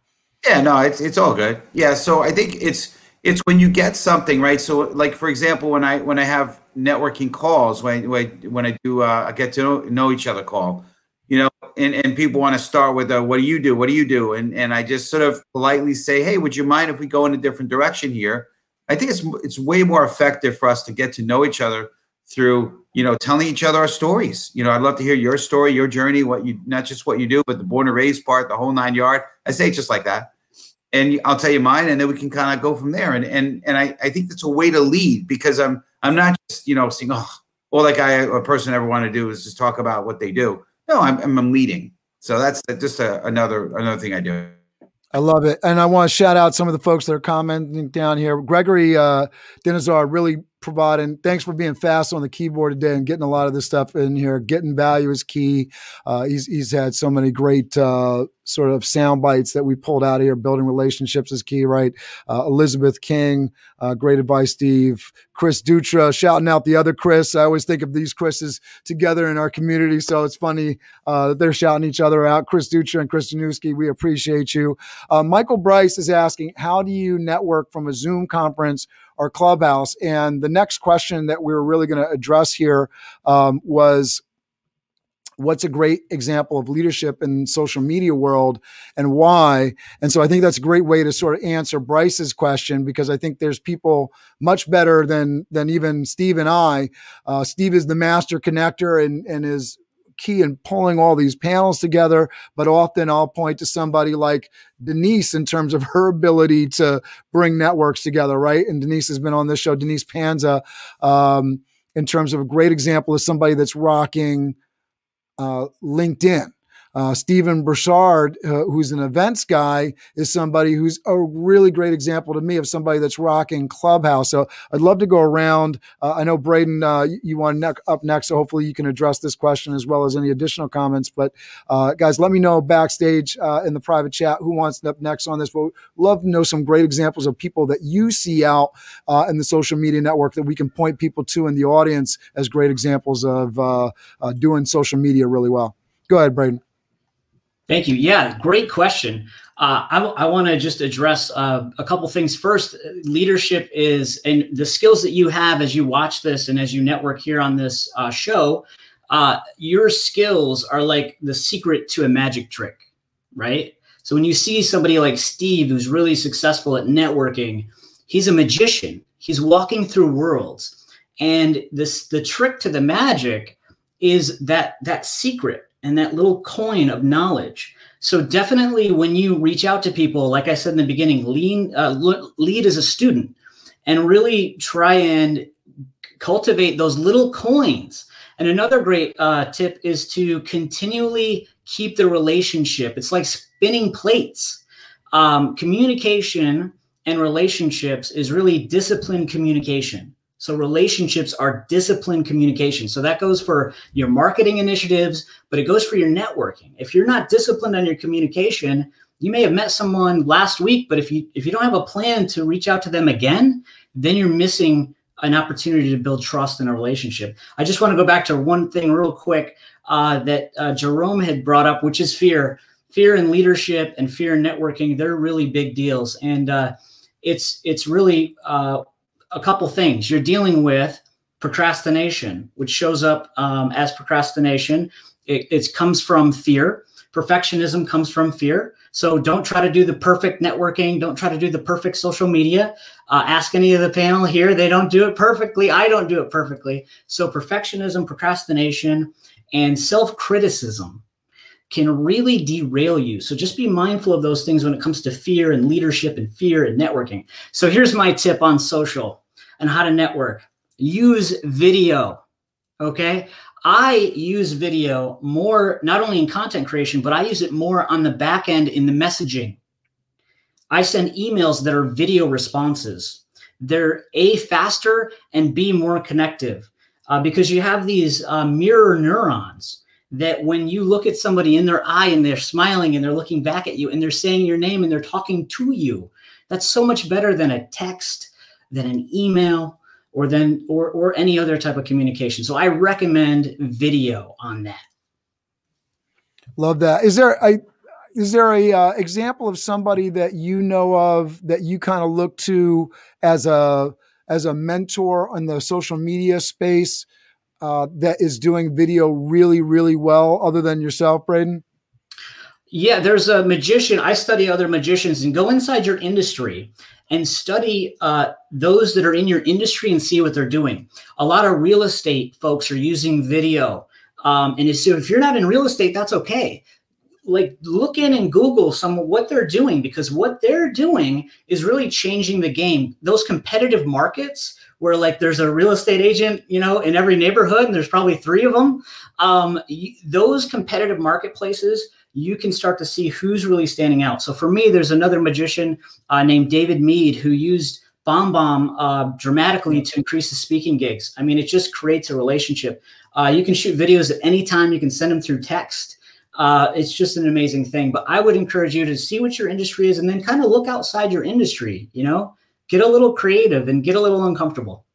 Yeah, no, it's it's all good. Yeah, so I think it's it's when you get something right? So like for example when i when i have networking calls when when, when i do uh, i get to know, know each other call you know and, and people want to start with a, what do you do? What do you do? And and i just sort of politely say hey would you mind if we go in a different direction here? I think it's it's way more effective for us to get to know each other through you know telling each other our stories. You know i'd love to hear your story your journey what you not just what you do but the born and raised part the whole nine yard i say it just like that and I'll tell you mine, and then we can kind of go from there. And and and I, I think that's a way to lead because I'm I'm not just you know saying oh all that guy a person ever want to do is just talk about what they do. No, I'm I'm leading. So that's just a, another another thing I do. I love it, and I want to shout out some of the folks that are commenting down here. Gregory uh, really providing. Thanks for being fast on the keyboard today and getting a lot of this stuff in here. Getting value is key. Uh, he's he's had so many great uh, sort of sound bites that we pulled out here. Building relationships is key, right? Uh, Elizabeth King, uh, great advice, Steve. Chris Dutra, shouting out the other Chris. I always think of these Chris's together in our community, so it's funny uh, that they're shouting each other out. Chris Dutra and Chris Januski, we appreciate you. Uh, Michael Bryce is asking, how do you network from a Zoom conference or Clubhouse? And the next question that we were really going to address here um, was what's a great example of leadership in social media world and why and so i think that's a great way to sort of answer bryce's question because i think there's people much better than than even steve and i uh, steve is the master connector and and is key in pulling all these panels together but often i'll point to somebody like denise in terms of her ability to bring networks together right and denise has been on this show denise panza um, in terms of a great example of somebody that's rocking uh, LinkedIn. Uh, Stephen Broussard, uh, who's an events guy, is somebody who's a really great example to me of somebody that's rocking Clubhouse. So I'd love to go around. Uh, I know Braden, uh, you want ne- up next, so hopefully you can address this question as well as any additional comments. But uh, guys, let me know backstage uh, in the private chat who wants up next on this. But love to know some great examples of people that you see out in the social media network that we can point people to in the audience as great examples of doing social media really well. Go ahead, Braden. Thank you. Yeah, great question. Uh, I, I want to just address uh, a couple things. First, leadership is, and the skills that you have as you watch this and as you network here on this uh, show, uh, your skills are like the secret to a magic trick, right? So when you see somebody like Steve, who's really successful at networking, he's a magician. He's walking through worlds, and this the trick to the magic is that that secret and that little coin of knowledge. So definitely, when you reach out to people, like I said in the beginning, lean uh, lead as a student, and really try and cultivate those little coins. And another great uh, tip is to continually keep the relationship. It's like spinning plates. Um, communication and relationships is really disciplined communication. So relationships are disciplined communication. So that goes for your marketing initiatives, but it goes for your networking. If you're not disciplined on your communication, you may have met someone last week, but if you if you don't have a plan to reach out to them again, then you're missing an opportunity to build trust in a relationship. I just want to go back to one thing real quick uh, that uh, Jerome had brought up, which is fear. Fear in leadership and fear in networking, they're really big deals. And uh, it's it's really uh, a couple things. You're dealing with procrastination, which shows up um, as procrastination. It, it comes from fear. Perfectionism comes from fear. So don't try to do the perfect networking. Don't try to do the perfect social media. Uh, ask any of the panel here. They don't do it perfectly. I don't do it perfectly. So perfectionism, procrastination, and self criticism can really derail you. So just be mindful of those things when it comes to fear and leadership and fear and networking. So here's my tip on social and how to network. Use video. Okay. I use video more, not only in content creation, but I use it more on the back end in the messaging. I send emails that are video responses. They're A, faster, and B, more connective uh, because you have these uh, mirror neurons that when you look at somebody in their eye and they're smiling and they're looking back at you and they're saying your name and they're talking to you, that's so much better than a text than an email or then or or any other type of communication. So I recommend video on that. Love that. Is there a is there a uh, example of somebody that you know of that you kind of look to as a as a mentor in the social media space uh, that is doing video really really well other than yourself braden yeah there's a magician i study other magicians and go inside your industry and study uh, those that are in your industry and see what they're doing. A lot of real estate folks are using video. Um, and so if you're not in real estate, that's okay. Like look in and Google some what they're doing because what they're doing is really changing the game. Those competitive markets where like there's a real estate agent, you know, in every neighborhood, and there's probably three of them. Um, those competitive marketplaces you can start to see who's really standing out. So for me, there's another magician uh, named David Mead who used BombBomb uh, dramatically to increase the speaking gigs. I mean, it just creates a relationship. Uh, you can shoot videos at any time. You can send them through text. Uh, it's just an amazing thing. But I would encourage you to see what your industry is and then kind of look outside your industry. You know, get a little creative and get a little uncomfortable.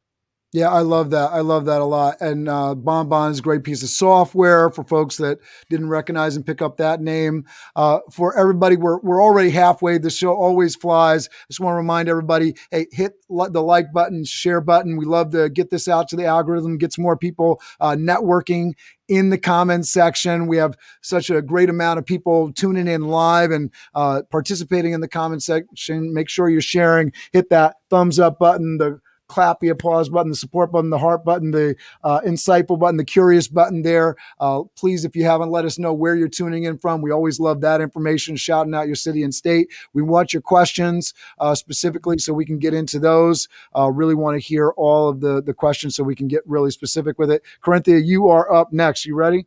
Yeah, I love that. I love that a lot. And uh, BombBomb is a great piece of software for folks that didn't recognize and pick up that name. Uh, for everybody, we're, we're already halfway. The show always flies. Just want to remind everybody, hey, hit the like button, share button. We love to get this out to the algorithm, gets more people uh, networking in the comments section. We have such a great amount of people tuning in live and uh, participating in the comment section. Make sure you're sharing. Hit that thumbs up button, the clap, the applause button, the support button, the heart button, the uh, insightful button, the curious button there. Uh, please, if you haven't, let us know where you're tuning in from. We always love that information, shouting out your city and state. We want your questions uh, specifically so we can get into those. Uh, really want to hear all of the, the questions so we can get really specific with it. Karenthia, you are up next. You ready?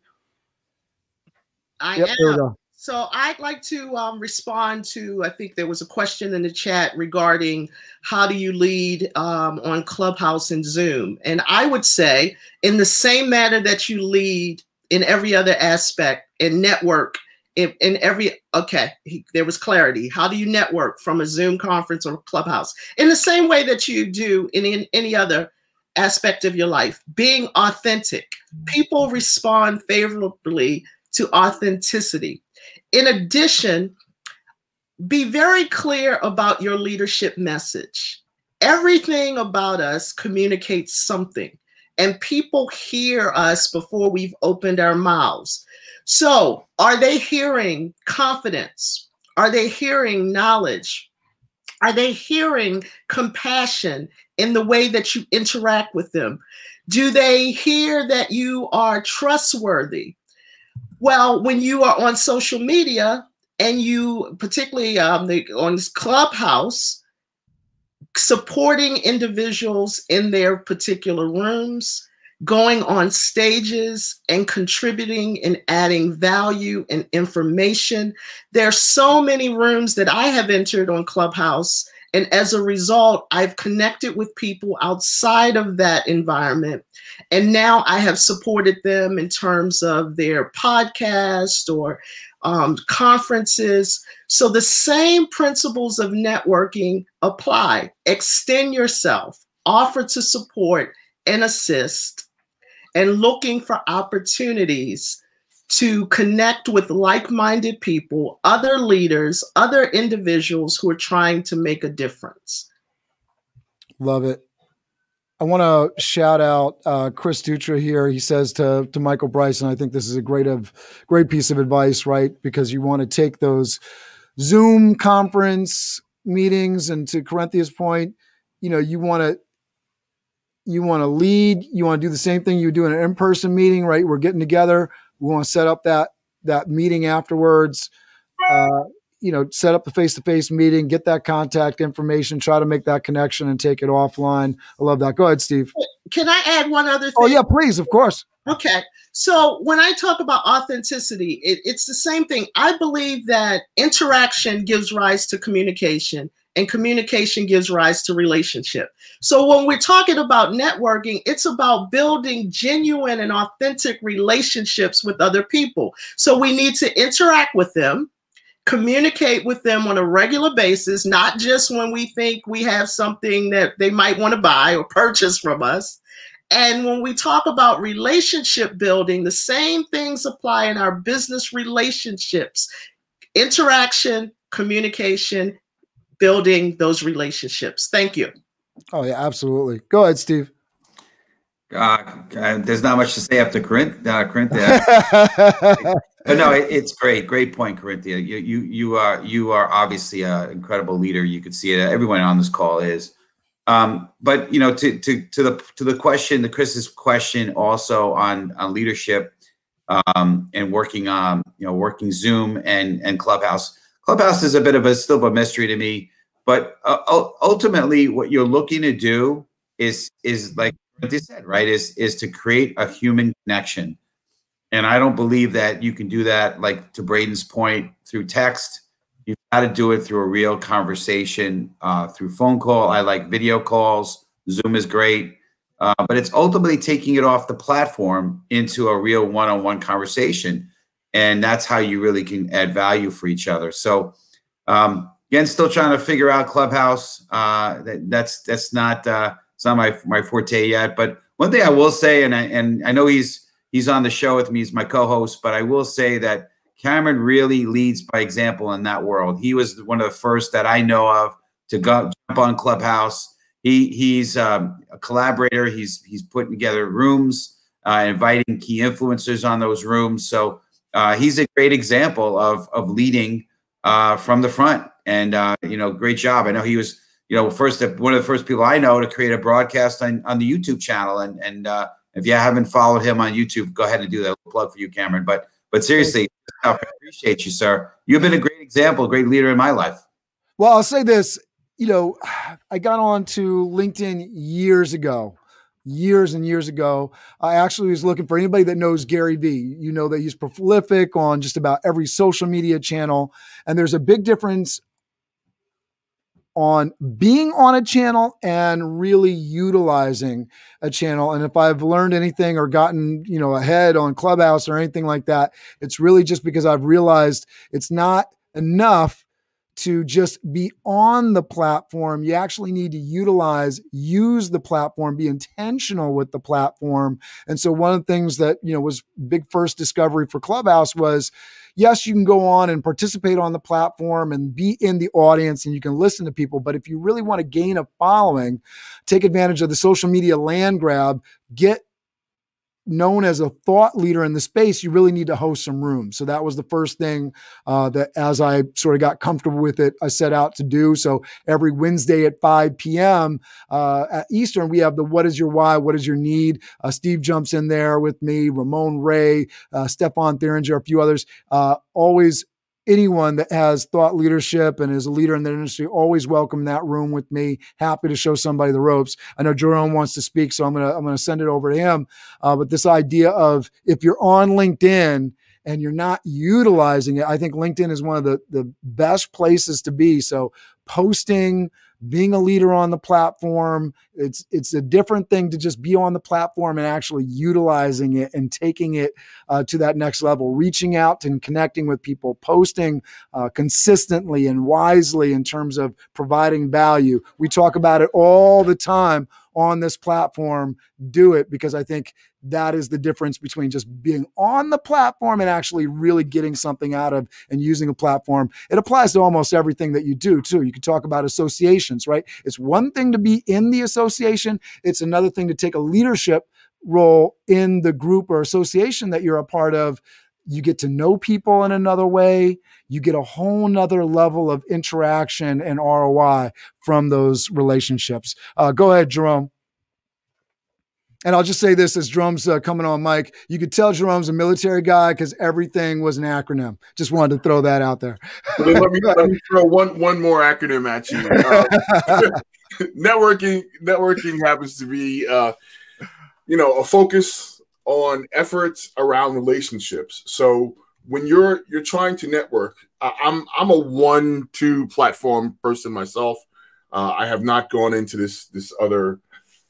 I yep, am. So I'd like to um, respond to, I think there was a question in the chat regarding how do you lead um, on Clubhouse and Zoom? And I would say in the same manner that you lead in every other aspect in network, in, in every, okay, he, there was clarity. How do you network from a Zoom conference or Clubhouse? In the same way that you do in, in any other aspect of your life, being authentic. People respond favorably to authenticity. In addition, be very clear about your leadership message. Everything about us communicates something, and people hear us before we've opened our mouths. So, are they hearing confidence? Are they hearing knowledge? Are they hearing compassion in the way that you interact with them? Do they hear that you are trustworthy? Well, when you are on social media and you, particularly um, the, on this Clubhouse, supporting individuals in their particular rooms, going on stages and contributing and adding value and information. There are so many rooms that I have entered on Clubhouse. And as a result, I've connected with people outside of that environment and now I have supported them in terms of their podcast or um, conferences. So the same principles of networking apply. Extend yourself, offer to support and assist, and looking for opportunities to connect with like minded people, other leaders, other individuals who are trying to make a difference. Love it. I want to shout out uh, Chris Dutra here. He says to to Michael Bryson, I think this is a great of great piece of advice, right? Because you want to take those Zoom conference meetings, and to Karenthia's point, you know, you want to you want to lead. You want to do the same thing you do in an in person meeting, right? We're getting together. We want to set up that that meeting afterwards. Uh, you know, set up the face to face meeting, get that contact information, try to make that connection and take it offline. I love that. Go ahead, Steve. Can I add one other oh, thing? Oh, yeah, please, of course. Okay. So when I talk about authenticity, it, it's the same thing. I believe that interaction gives rise to communication and communication gives rise to relationship. So when we're talking about networking, it's about building genuine and authentic relationships with other people. So we need to interact with them communicate with them on a regular basis, not just when we think we have something that they might want to buy or purchase from us. And when we talk about relationship building, the same things apply in our business relationships interaction, communication, building those relationships. Thank you. Oh, yeah, absolutely. Go ahead, Steve. Uh, there's not much to say after Corinth. Uh, Corinth but no, it, it's great. Great point, Karenthia. You you you are you are obviously an incredible leader. You could see it. Everyone on this call is. Um, but you know, to to to the to the question, the Chris's question also on on leadership um, and working on you know working Zoom and and Clubhouse. Clubhouse is a bit of a still a mystery to me, but uh, ultimately, what you're looking to do is is like what they said, right? Is is to create a human connection and I don't believe that you can do that, like to Braden's point, through text. You've got to do it through a real conversation, uh, through phone call. I like video calls. Zoom is great. Uh, but it's ultimately taking it off the platform into a real one on one conversation. And that's how you really can add value for each other. So, um, again, still trying to figure out Clubhouse. Uh, that, that's that's not uh, it's not my my forte yet. But one thing I will say, and I and I know he's He's on the show with me. He's my co-host, but I will say that Cameron really leads by example in that world. He was one of the first that I know of to go jump on Clubhouse. He he's um, a collaborator. He's he's putting together rooms, uh, inviting key influencers on those rooms. So uh, he's a great example of of leading uh, from the front. And uh, you know, great job. I know he was you know first one of the first people I know to create a broadcast on on the YouTube channel and and uh, if you haven't followed him on YouTube, go ahead and do that. Plug for you, Cameron. But but seriously, I appreciate you, sir. You've been a great example, great leader in my life. Well, I'll say this. You know, I got on to LinkedIn years ago. Years and years ago. I actually was looking for anybody that knows Gary Vee. You know that he's prolific on just about every social media channel. And there's a big difference on being on a channel and really utilizing a channel. And if I've learned anything or gotten, you know, ahead on Clubhouse or anything like that, it's really just because I've realized it's not enough to just be on the platform. You actually need to utilize, use the platform, be intentional with the platform. And so one of the things that, you know, was big first discovery for Clubhouse was yes, you can go on and participate on the platform and be in the audience and you can listen to people. But if you really want to gain a following, take advantage of the social media land grab, get known as a thought leader in the space, you really need to host some rooms. So that was the first thing uh, that, as I sort of got comfortable with it, I set out to do. So every Wednesday at 5 p.m. Uh, at Eastern, we have the "What is your why? What is your need?" Uh, Steve jumps in there with me, Ramon Ray, uh, Stefan Theringer, a few others. Uh, always anyone that has thought leadership and is a leader in the industry, always welcome that room with me. Happy to show somebody the ropes. I know Jerome wants to speak, so I'm gonna I'm gonna send it over to him. Uh, but this idea of if you're on LinkedIn and you're not utilizing it, I think LinkedIn is one of the the best places to be. So posting being a leader on the platform it's it's a different thing to just be on the platform and actually utilizing it and taking it uh, to that next level reaching out and connecting with people posting uh, consistently and wisely in terms of providing value. We talk about it all the time on this platform, do it because I think that is the difference between just being on the platform and actually really getting something out of and using a platform. It applies to almost everything that you do, too. You can talk about associations, right? It's one thing to be in the association, it's another thing to take a leadership role in the group or association that you're a part of you get to know people in another way you get a whole nother level of interaction and roi from those relationships uh, go ahead jerome and I'll just say this as Jerome's uh, coming on, Mike. You could tell Jerome's a military guy because everything was an acronym. Just wanted to throw that out there. let, me, let me throw one one more acronym at you. Uh, networking networking happens to be, uh, you know, a focus on efforts around relationships. So when you're you're trying to network, I'm I'm a one two platform person myself. Uh, I have not gone into this this other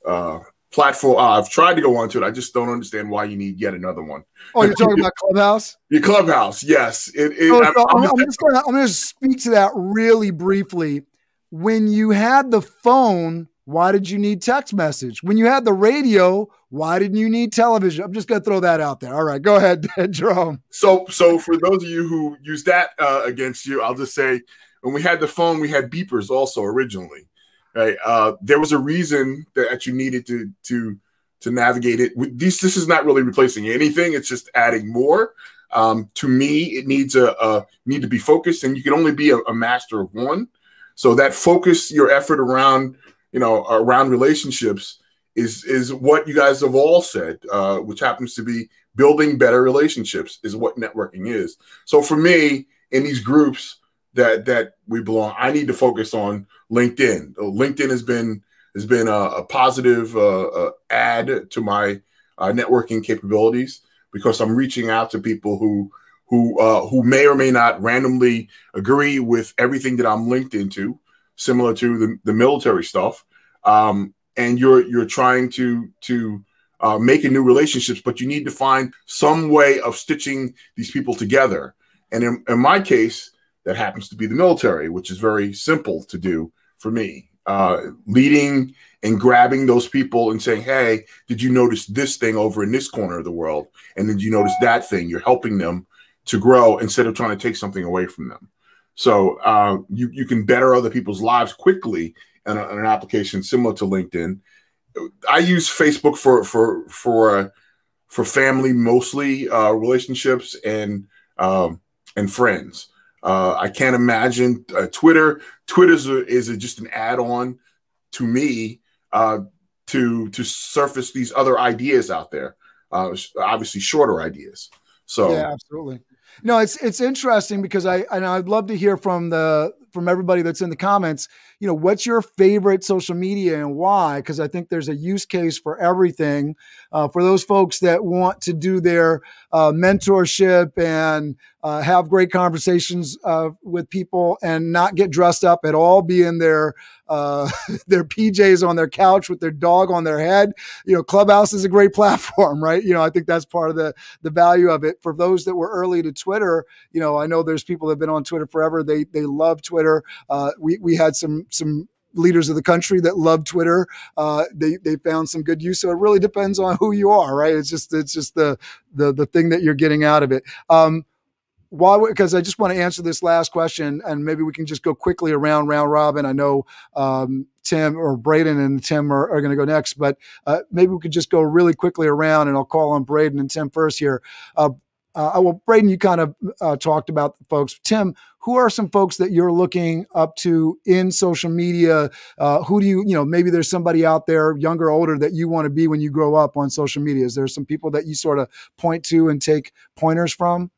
uh, platform. Uh, I've tried to go onto it. I just don't understand why you need yet another one. Oh, you're talking about Clubhouse? Your Clubhouse, yes. It, it, so I'm, I'm, I'm, just gonna I'm gonna speak to that really briefly. When you had the phone, why did you need text message? When you had the radio, why didn't you need television? I'm just going to throw that out there. All right, go ahead, Jerome. So, so for those of you who use that uh, against you, I'll just say when we had the phone, we had beepers also originally. Right? Uh, there was a reason that you needed to to to navigate it. This this is not really replacing anything. It's just adding more. Um, to me, it needs a, a, need to be focused, and you can only be a, a master of one. So that focus your effort around you know, around relationships is is what you guys have all said, uh, which happens to be building better relationships is what networking is. So for me, in these groups that that we belong, I need to focus on LinkedIn. Uh, LinkedIn has been has been a, a positive uh, uh, add to my uh, networking capabilities because I'm reaching out to people who who uh, who may or may not randomly agree with everything that I'm linked into similar to the, the military stuff. Um, and you're you're trying to to uh, make a new relationships, but you need to find some way of stitching these people together. And in, in my case, that happens to be the military, which is very simple to do for me. Uh, leading and grabbing those people and saying, "Hey, did you notice this thing over in this corner of the world? And did you notice that thing?" You're helping them to grow instead of trying to take something away from them. So uh, you you can better other people's lives quickly in, a, an application similar to LinkedIn. I use Facebook for for for uh, for family mostly uh, relationships and um, and friends. Uh, I can't imagine uh, Twitter. Twitter is, just an add-on to me uh, to to surface these other ideas out there. obviously, shorter ideas. So yeah, absolutely. No, it's it's interesting because I and I'd love to hear from the from everybody that's in the comments, you know, what's your favorite social media and why? Because I think there's a use case for everything. Uh, for those folks that want to do their uh, mentorship and uh, have great conversations uh, with people and not get dressed up at all, be in their uh, their PJs on their couch with their dog on their head. You know, Clubhouse is a great platform, right? You know, I think that's part of the the value of it. For those that were early to Twitter, you know, I know there's people that have been on Twitter forever. They they love Twitter. Uh, we we had some some leaders of the country that love Twitter. Uh, they they found some good use. So it really depends on who you are, right? It's just it's just the the the thing that you're getting out of it. Um, why because i just want to answer this last question and maybe we can just go quickly around round robin i know um, tim or braden and tim are, are going to go next but uh, maybe we could just go really quickly around and i'll call on braden and tim first here uh, uh, well braden you kind of uh, talked about folks tim who are some folks that you're looking up to in social media uh, who do you you know maybe there's somebody out there younger or older that you want to be when you grow up on social media is there some people that you sort of point to and take pointers from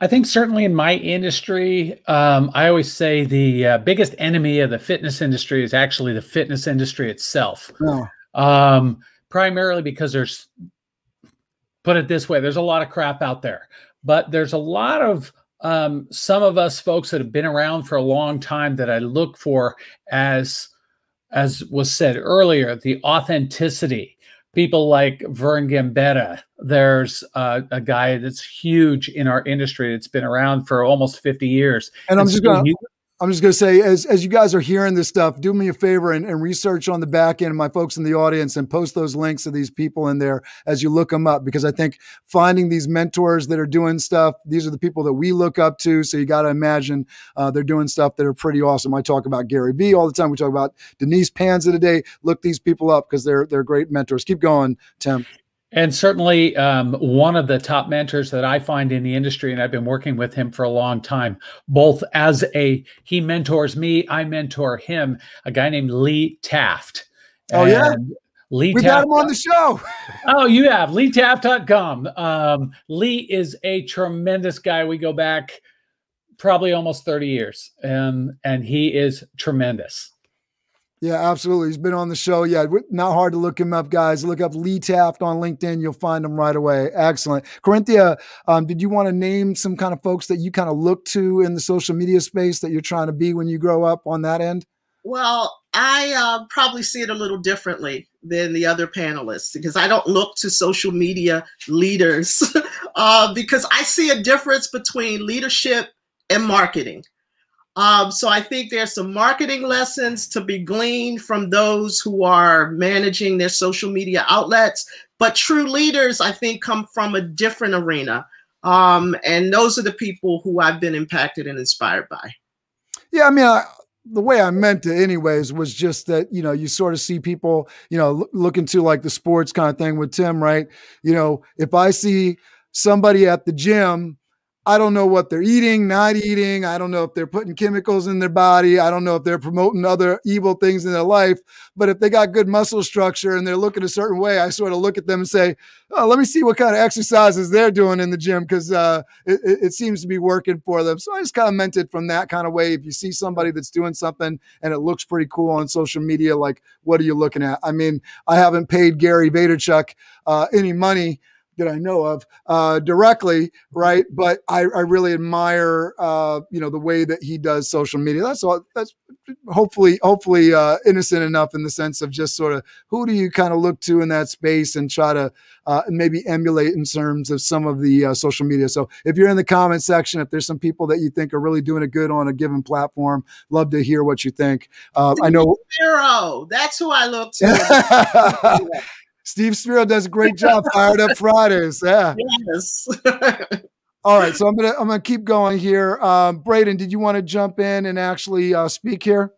I think certainly in my industry, um, I always say the uh, biggest enemy of the fitness industry is actually the fitness industry itself. Oh. Um, primarily because there's, put it this way, there's a lot of crap out there, but there's a lot of um, some of us folks that have been around for a long time that I look for as, as was said earlier, the authenticity people like Vern Gambetta. There's uh, a guy that's huge in our industry. It's been around for almost 50 years. And, and I'm just going to I'm just going to say, as, as you guys are hearing this stuff, do me a favor and, and, research on the back end, my folks in the audience, and post those links of these people in there as you look them up. Because I think finding these mentors that are doing stuff, these are the people that we look up to. So you got to imagine uh, they're doing stuff that are pretty awesome. I talk about Gary Vee all the time. We talk about Denise Panza today. Look these people up because they're they're great mentors. Keep going, Tim. And certainly, um, one of the top mentors that I find in the industry, and I've been working with him for a long time, both as a he mentors me, I mentor him. A guy named Lee Taft. Oh and yeah, Lee. We Taft, got him on the show. oh, you have LeeTaft.com. Um, Lee is a tremendous guy. We go back probably almost thirty years, and and he is tremendous. Yeah, absolutely. He's been on the show. Yeah, not hard to look him up, guys. Look up Lee Taft on LinkedIn. You'll find him right away. Excellent. Karenthia, um, did you want to name some kind of folks that you kind of look to in the social media space that you're trying to be when you grow up on that end? Well, I uh, probably see it a little differently than the other panelists because I don't look to social media leaders uh, because I see a difference between leadership and marketing. Um, so I think there's some marketing lessons to be gleaned from those who are managing their social media outlets. But true leaders, I think, come from a different arena. Um, and those are the people who I've been impacted and inspired by. Yeah, I mean, I, the way I meant it, anyways, was just that you know you sort of see people, you know, look, look into like the sports kind of thing with Tim, right? You know, if I see somebody at the gym I don't know what they're eating, not eating. I don't know if they're putting chemicals in their body. I don't know if they're promoting other evil things in their life. But if they got good muscle structure and they're looking a certain way, I sort of look at them and say, oh, let me see what kind of exercises they're doing in the gym because uh, it, it, seems to be working for them. So I just kind of meant it from that kind of way. If you see somebody that's doing something and it looks pretty cool on social media, like, what are you looking at? I mean, I haven't paid Gary Vaynerchuk uh, any money that I know of uh, directly, right? But I, I really admire, uh, you know, the way that he does social media. That's all. That's hopefully, hopefully uh, innocent enough in the sense of just sort of who do you kind of look to in that space and try to uh, maybe emulate in terms of some of the uh, social media. So if you're in the comment section, if there's some people that you think are really doing it good on a given platform, love to hear what you think. Uh, I know. Zero. That's who I look to. Steve Spiro does a great job. Fired up Fridays. Yeah. Yes. All right, so I'm gonna I'm gonna keep going here. Um, Braden, did you want to jump in and actually uh, speak here?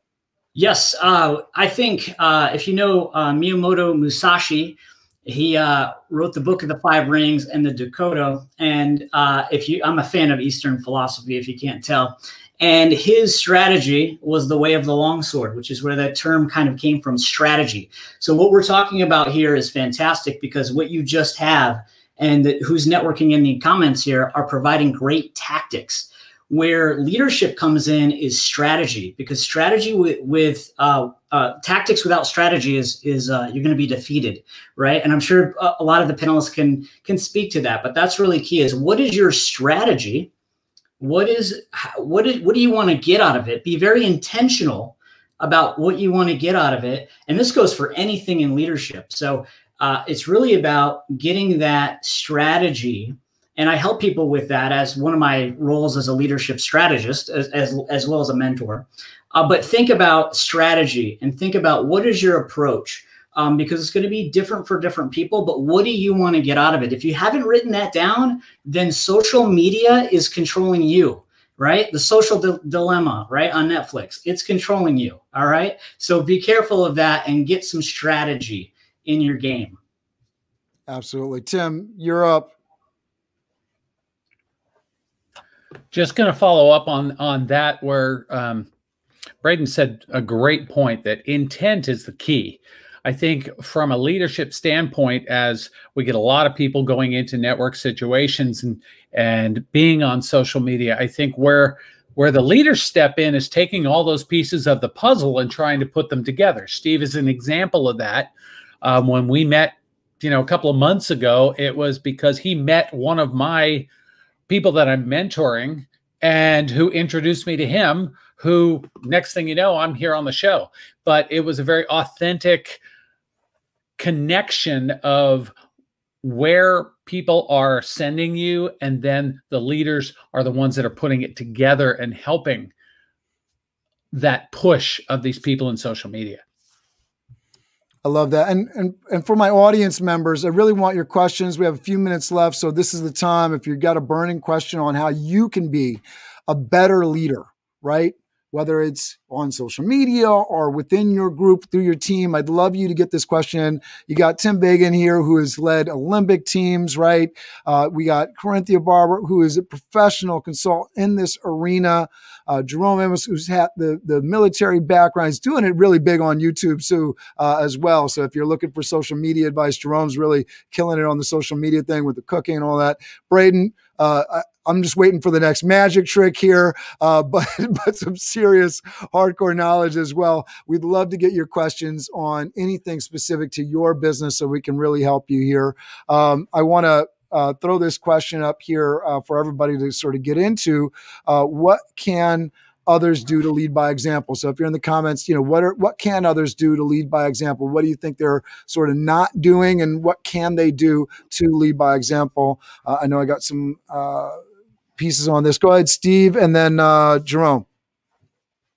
Yes, uh, I think uh, if you know uh, Miyamoto Musashi, he uh, wrote the Book of the Five Rings and the Dokkodo. And uh, if you, I'm a fan of Eastern philosophy, if you can't tell. And his strategy was the way of the longsword, which is where that term kind of came from strategy. So, what we're talking about here is fantastic because what you just have and who's networking in the comments here are providing great tactics. where leadership comes in is strategy because strategy with, with uh, uh, tactics without strategy is is uh, you're going to be defeated right and i'm sure a, a lot of the panelists can can speak to that but that's really key is what is your strategy what is what is what do you want to get out of it? Be very intentional about what you want to get out of it and this goes for anything in leadership. So uh, it's really about getting that strategy and i help people with that as one of my roles as a leadership strategist as, as, as well as a mentor. Uh, but think about strategy and think about what is your approach um, because it's going to be different for different people. But what do you want to get out of it? If you haven't written that down, then social media is controlling you, right? The social di- dilemma, right, on Netflix, it's controlling you. All right. So be careful of that and get some strategy in your game. Absolutely. Tim, you're up. Just going to follow up on on that where um, Braden said a great point that intent is the key. I think from a leadership standpoint, as we get a lot of people going into network situations and and being on social media, I think where where the leaders step in is taking all those pieces of the puzzle and trying to put them together. Steve is an example of that. Um, when we met, you know, a couple of months ago, it was because he met one of my people that I'm mentoring and who introduced me to him who next thing you know i'm here on the show but it was a very authentic connection of where people are sending you and then the leaders are the ones that are putting it together and helping that push of these people in social media I love that. And, and and for my audience members, I really want your questions. We have a few minutes left, so this is the time. If you've got a burning question on how you can be a better leader, right? Whether it's on social media or within your group through your team. I'd love you to get this question. You got Tim Vagen here, who has led Olympic teams, right? Uh, we got Karenthia Barber, who is a professional consultant in this arena. Uh, Jerome Amos, who's had the, the military background, is doing it really big on YouTube too, uh, as well. So if you're looking for social media advice, Jerome's really killing it on the social media thing with the cooking and all that. Braden, uh, I'm just waiting for the next magic trick here, uh, but but some serious hardcore knowledge as well. We'd love to get your questions on anything specific to your business, so we can really help you here. Um, I want to uh, throw this question up here uh, for everybody to sort of get into. Uh, what can others do to lead by example. So if you're in the comments, you know, what are what can others do to lead by example? What do you think they're sort of not doing and what can they do to lead by example? Uh, I know I got some uh, pieces on this. Go ahead, Steve, and then uh, Jerome.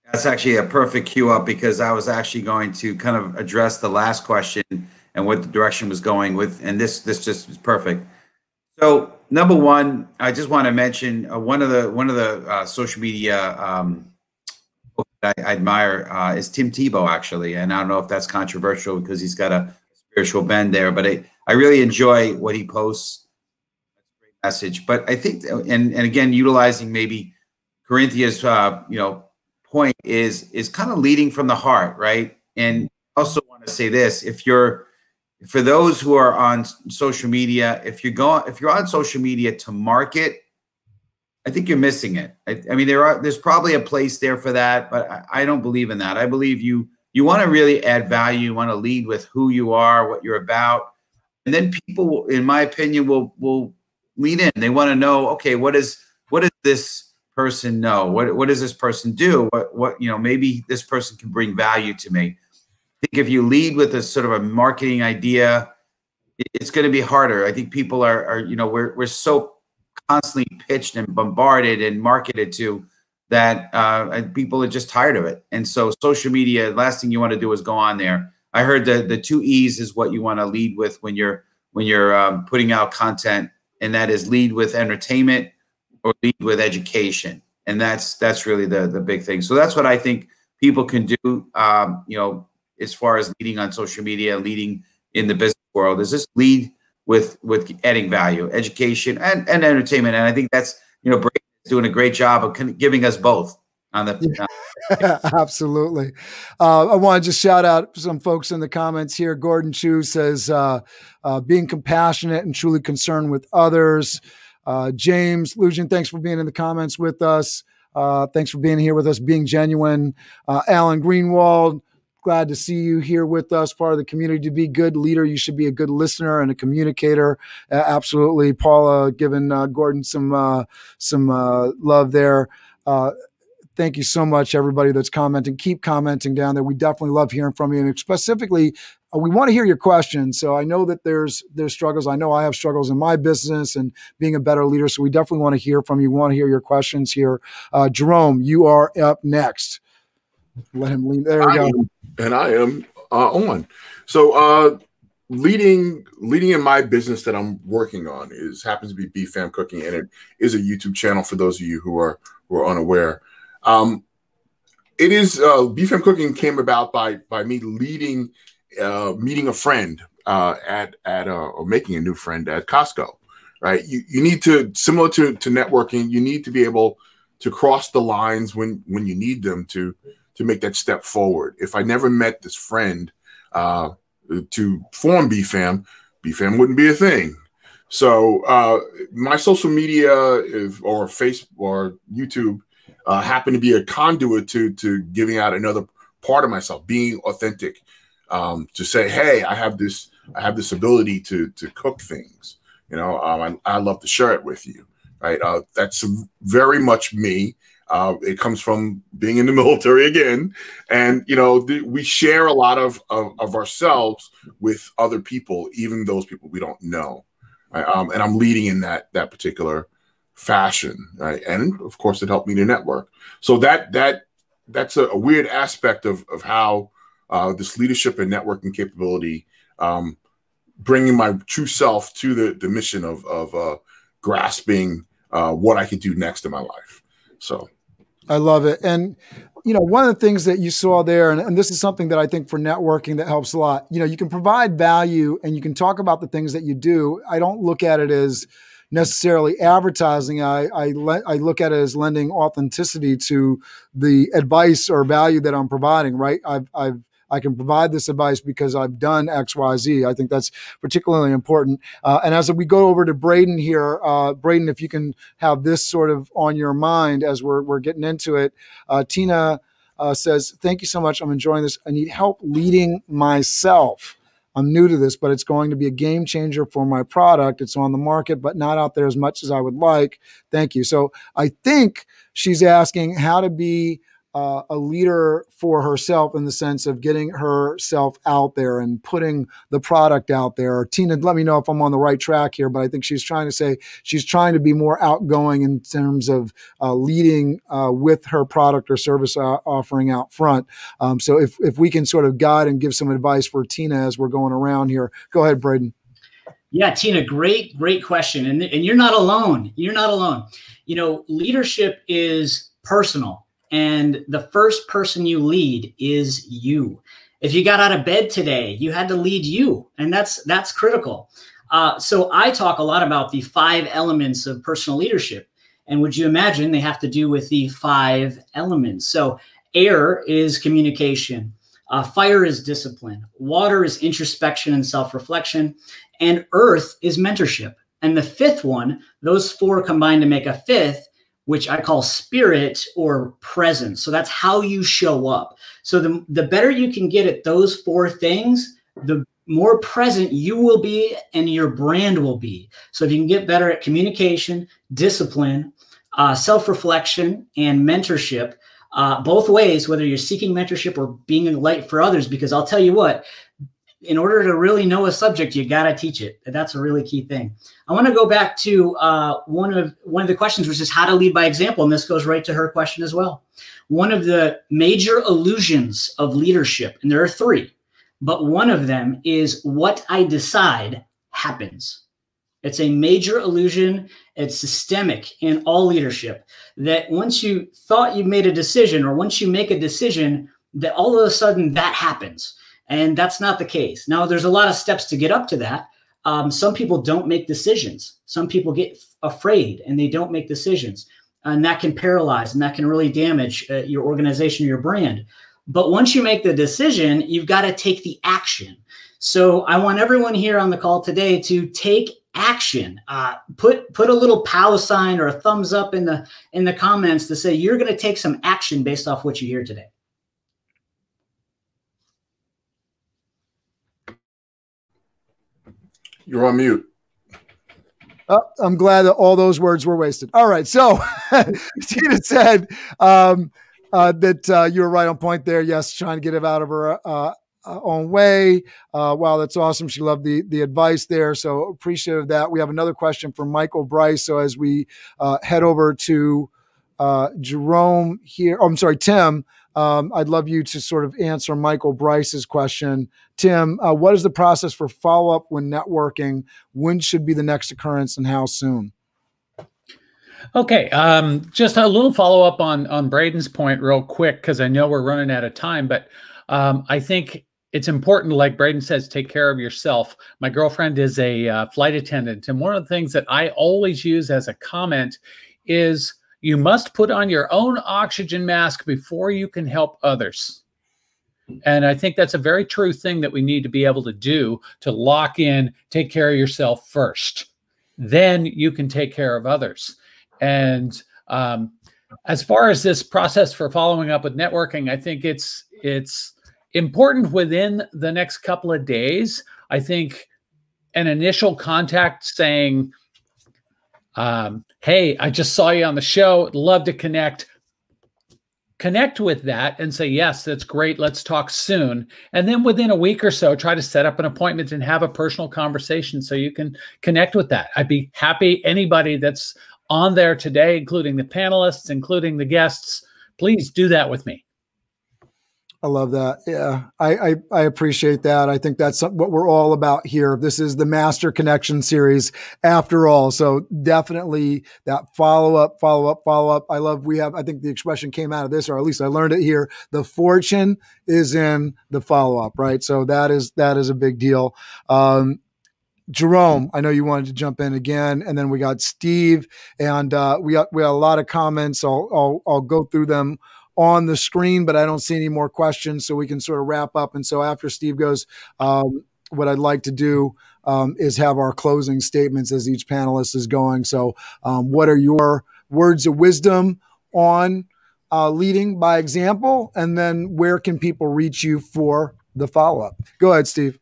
That's actually a perfect cue up because I was actually going to kind of address the last question and what the direction was going with, and this this just is perfect. So number one, I just want to mention uh, one of the one of the uh, social media um, I, I, admire uh, is Tim Tebow actually, and I don't know if that's controversial because he's got a spiritual bend there, but I I really enjoy what he posts. Message, but I think and and again utilizing maybe Karenthia's uh, you know point is is kind of leading from the heart, right? And also want to say this: if you're for those who are on social media, if you go if you're on social media to market, I think you're missing it. I, I mean, there are there's probably a place there for that, but I, I don't believe in that. I believe you you want to really add value. You want to lead with who you are, what you're about, and then people, in my opinion, will will lean in. They want to know, okay, what is what does this person know? What what does this person do? What what you know? Maybe this person can bring value to me I think if you lead with a sort of a marketing idea, it's going to be harder. I think people are, are you know, we're, we're so constantly pitched and bombarded and marketed to that uh, people are just tired of it. And so social media, last thing you want to do is go on there. I heard that the two E's is what you want to lead with when you're when you're um, putting out content, and that is lead with entertainment or lead with education, and that's that's really the the big thing. So that's what I think people can do. Um, you know, as far as leading on social media, leading in the business world, is just lead with with adding value, education, and, and entertainment. And I think that's you know Brady is doing a great job of giving us both the. Yeah. Absolutely. Uh, I want to just shout out some folks in the comments here. Gordon Chu says, uh, uh, being compassionate and truly concerned with others. Uh, James Lujan, thanks for being in the comments with us. Uh, thanks for being here with us, being genuine. Uh, Alan Greenwald, glad to see you here with us, part of the community. To be a good leader, you should be a good listener and a communicator. Uh, absolutely, Paula, giving uh, Gordon some uh, some uh, love there. Uh, thank you so much, everybody that's commenting. Keep commenting down there. We definitely love hearing from you, and specifically, uh, we want to hear your questions. So I know that there's there's struggles. I know I have struggles in my business and being a better leader. So we definitely want to hear from you. We want to hear your questions here. Jerome, you are up next. Let him lean. There we go. Am, and I am uh, on. So uh, leading leading in my business that I'm working on is happens to be BFAM Cooking, and it is a YouTube channel for those of you who are who are unaware. Um, it is uh, BFAM Cooking came about by by me leading uh, meeting a friend uh, at at uh, or making a new friend at Costco. Right, you, you need to similar to to networking. You need to be able to cross the lines when when you need them to to make that step forward. If I never met this friend uh, to form BFAM, BFAM wouldn't be a thing. So uh, my social media if, or Facebook or YouTube uh, happen to be a conduit to to giving out another part of myself, being authentic, um, to say, hey, I have this I have this ability to to cook things. You know, um, I, I love to share it with you. Right, uh, that's very much me. Uh, it comes from being in the military again, and you know th- we share a lot of, of, of ourselves with other people, even those people we don't know. Right? Um, and I'm leading in that that particular fashion, right? And of course, it helped me to network. So that that that's a, a weird aspect of of how uh, this leadership and networking capability, um, bringing my true self to the the mission of of uh, grasping uh, what I could do next in my life. So I love it. And, you know, one of the things that you saw there, and, and, this is something that I think for networking that helps a lot, you know, you can provide value and you can talk about the things that you do. I don't look at it as necessarily advertising. I, I, le- I look at it as lending authenticity to the advice or value that I'm providing, right? I've, I've I can provide this advice because I've done X, Y, Z. I think that's particularly important. Uh, and as we go over to Braden here, uh, Braden, if you can have this sort of on your mind as we're, we're getting into it, uh, Tina uh, says, Thank you so much. I'm enjoying this. I need help leading myself. I'm new to this, but it's going to be a game changer for my product. It's on the market, but not out there as much as I would like. Thank you. So I think she's asking how to be uh, a leader for herself in the sense of getting herself out there and putting the product out there. Tina, let me know if I'm on the right track here, but I think she's trying to say she's trying to be more outgoing in terms of uh, leading uh, with her product or service uh, offering out front. Um, so if, if we can sort of guide and give some advice for Tina as we're going around here, go ahead, Braden. Yeah, Tina, great, great question. And, and you're not alone. You're not alone. You know, leadership is personal and the first person you lead is you. If you got out of bed today, you had to lead you, and that's that's critical. Uh, so I talk a lot about the five elements of personal leadership, and would you imagine they have to do with the five elements? So air is communication, uh, fire is discipline, water is introspection and self-reflection, and earth is mentorship. And the fifth one, those four combined to make a fifth, which I call spirit or presence. So that's how you show up. So the, the better you can get at those four things, the more present you will be and your brand will be. So if you can get better at communication, discipline, uh, self reflection, and mentorship, uh, both ways, whether you're seeking mentorship or being a light for others, because I'll tell you what, in order to really know a subject, you got to teach it. That's a really key thing. I want to go back to uh, one of one of the questions, which is how to lead by example, and this goes right to her question as well. One of the major illusions of leadership, and there are three, but one of them is what I decide happens. It's a major illusion. It's systemic in all leadership. That once you thought you made a decision, or once you make a decision, that all of a sudden that happens and that's not the case. Now, there's a lot of steps to get up to that. Um, some people don't make decisions. Some people get afraid and they don't make decisions. And that can paralyze and that can really damage uh, your organization or your brand. But once you make the decision, you've got to take the action. So I want everyone here on the call today to take action. Uh, put put a little pow sign or a thumbs up in the in the comments to say you're going to take some action based off what you hear today. You're on mute. Oh, I'm glad that all those words were wasted. All right. So Tina said um, uh, that uh, you were right on point there. Yes, trying to get it out of her uh, uh, own way. Uh, wow, that's awesome. She loved the the advice there. So appreciative of that. We have another question from Michael Bryce. So as we uh, head over to Jerome here, oh, I'm sorry, Tim. Um, I'd love you to sort of answer Michael Bryce's question. Tim, uh, what is the process for follow up when networking? When should be the next occurrence and how soon? Okay, um, just a little follow up on on Braden's point, real quick, because I know we're running out of time. But um, I think it's important, like Braden says, take care of yourself. My girlfriend is a uh, flight attendant, and one of the things that I always use as a comment is you must put on your own oxygen mask before you can help others. And I think that's a very true thing that we need to be able to do to lock in, take care of yourself first. Then you can take care of others. And um, as far as this process for following up with networking, I think it's it's important within the next couple of days. I think an initial contact saying, um, Hey, I just saw you on the show. Love to connect. Connect with that and say, Yes, that's great. Let's talk soon. And then within a week or so, try to set up an appointment and have a personal conversation so you can connect with that. I'd be happy. Anybody that's on there today, including the panelists, including the guests, please do that with me. I love that. Yeah, I, I, I appreciate that. I think that's what we're all about here. This is the Master Connection series, after all. So definitely that follow up, follow up, follow up. I love. We have. I think the expression came out of this, or at least I learned it here. The fortune is in the follow up, right? So that is that is a big deal. Um, Jerome, I know you wanted to jump in again, and then we got Steve, and uh, we got we got a lot of comments. I'll I'll, I'll go through them on the screen, but I don't see any more questions, so we can sort of wrap up. And so after Steve goes, um, what I'd like to do um, is have our closing statements as each panelist is going. So, um, what are your words of wisdom on uh, leading by example, and then where can people reach you for the follow up? Go ahead, Steve.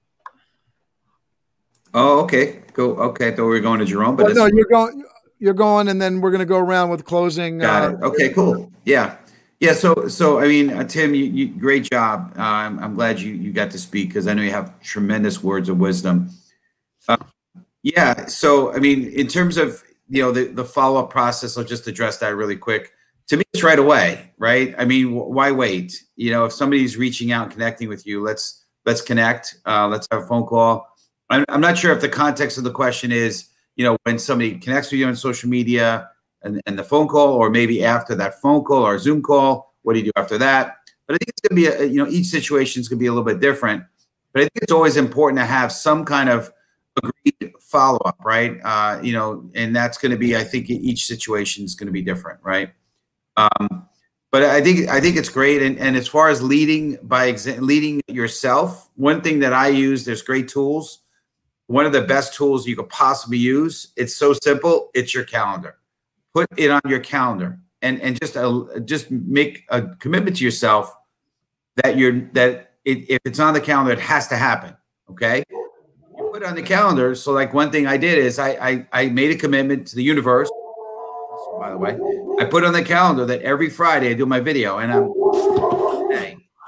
Oh, okay. Go. Okay, I thought we were going to Jerome, but well, no, you're going. You're going, and then we're going to go around with closing. Got uh, it. Okay, cool. Yeah. Yeah, so so I mean, uh, Tim, you, you great job. Uh, I'm, I'm glad you you got to speak because I know you have tremendous words of wisdom. Uh, yeah, so I mean, in terms of you know the the follow up process, I'll just address that really quick. To me, it's right away, right? I mean, why wait? You know, if somebody's reaching out and connecting with you, let's let's connect. Uh, let's have a phone call. I'm, I'm not sure if the context of the question is, you know, when somebody connects with you on social media and, and the phone call, or maybe after that phone call or Zoom call, what do you do after that? But I think it's going to be, a, you know, each situation is going to be a little bit different. But I think it's always important to have some kind of agreed follow up, right? Uh, you know, and that's going to be, I think, each situation is going to be different, right? Um, but I think I think it's great. And, and as far as leading by exa- leading yourself, one thing that I use, there's great tools. One of the best tools you could possibly use. It's so simple. It's your calendar put it on your calendar and and just uh, just make a commitment to yourself that you're that it, if it's on the calendar it has to happen okay? You put it on the calendar so like one thing i did is i i, I made a commitment to the universe by the way. I put on the calendar that every friday i do my video and i'm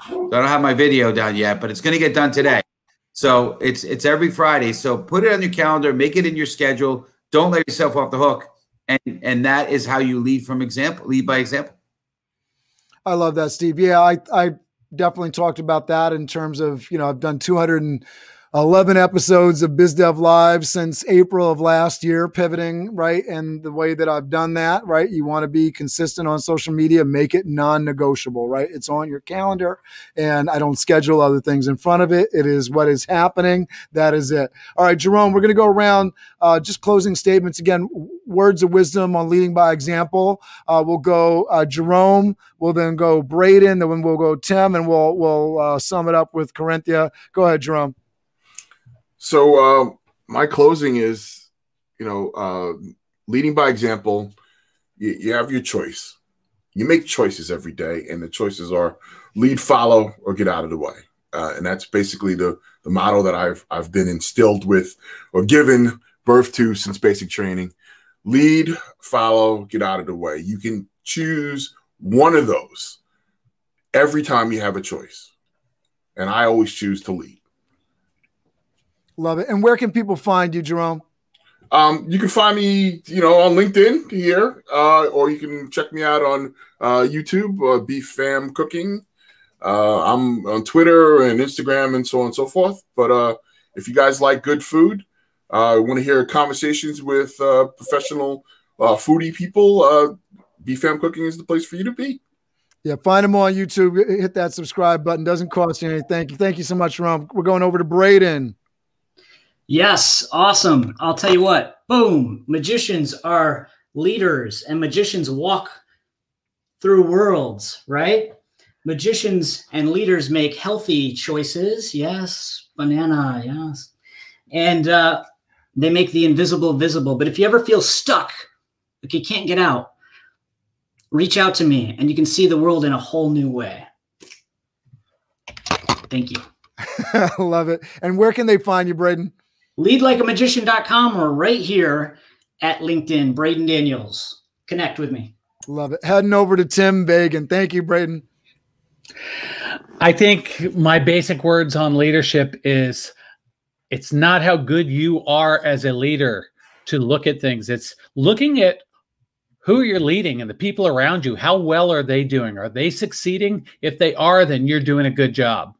so i don't have my video done yet but it's going to get done today. So it's it's every friday so put it on your calendar make it in your schedule. Don't let yourself off the hook and and that is how you lead from example, lead by example. I love that, Steve. Yeah, I I definitely talked about that in terms of you know I've done 200 and 11 episodes of BizDev Live since April of last year, pivoting, right? And the way that I've done that, right? You want to be consistent on social media, make it non negotiable, right? It's on your calendar and I don't schedule other things in front of it. It is what is happening. That is it. All right, Jerome, we're going to go around uh, just closing statements again, words of wisdom on leading by example. Uh, we'll go uh, Jerome, we'll then go Braden, then we'll go Tim, and we'll, we'll uh, sum it up with Karenthia. Go ahead, Jerome. So um, my closing is you know, uh, leading by example, you, you have your choice. You make choices every day, and the choices are lead, follow, or get out of the way. Uh, and that's basically the the model that I've I've been instilled with or given birth to since basic training. Lead, follow, get out of the way. You can choose one of those every time you have a choice. And I always choose to lead. Love it. And where can people find you, Jerome? Um, you can find me, you know, on LinkedIn here, uh, or you can check me out on uh, YouTube, uh, BFAM Cooking. Uh, I'm on Twitter and Instagram and so on and so forth. But uh, if you guys like good food, uh, want to hear conversations with uh, professional uh, foodie people, uh, Beef Fam Cooking is the place for you to be. Yeah, find them on YouTube. Hit that subscribe button. Doesn't cost you anything. Thank you. Thank you so much, Ron. We're going over to Braden. Yes, awesome. I'll tell you what. Boom. Magicians are leaders, and magicians walk through worlds, right? Magicians and leaders make healthy choices. Yes, banana. Yes, and uh, they make the invisible visible. But if you ever feel stuck, like you can't get out, reach out to me and you can see the world in a whole new way. Thank you. Love it. And where can they find you, Braden? Leadlikeamagician.com or right here at LinkedIn, Braden Daniels. Connect with me. Love it. Heading over to Tim Vagen. Thank you, Braden. I think my basic words on leadership is it's not how good you are as a leader to look at things. It's looking at who you're leading and the people around you. How well are they doing? Are they succeeding? If they are, then you're doing a good job.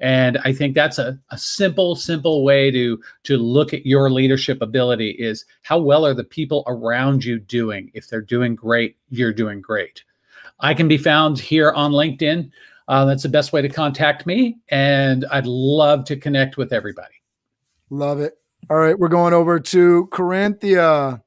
And I think that's a, a simple, simple way to to look at your leadership ability is how well are the people around you doing? If they're doing great, you're doing great. I can be found here on LinkedIn. Uh, that's the best way to contact me, and I'd love to connect with everybody. Love it. All right, we're going over to Karenthia.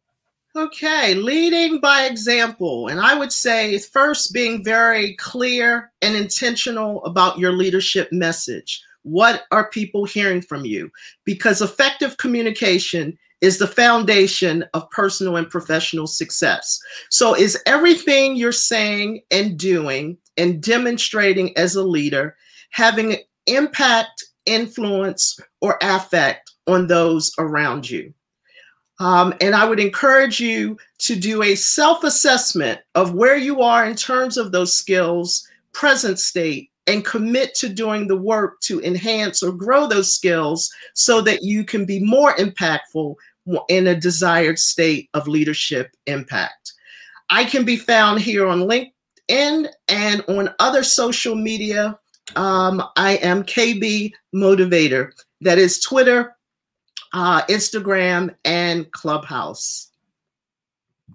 Okay, leading by example. And I would say first being very clear and intentional about your leadership message. What are people hearing from you? Because effective communication is the foundation of personal and professional success. So, is everything you're saying and doing and demonstrating as a leader having impact, influence, or affect on those around you. Um, and I would encourage you to do a self assessment of where you are in terms of those skills, present state, and commit to doing the work to enhance or grow those skills so that you can be more impactful in a desired state of leadership impact. I can be found here on LinkedIn and on other social media. Um, I am KB Motivator. That is Twitter, uh, Instagram, and Clubhouse.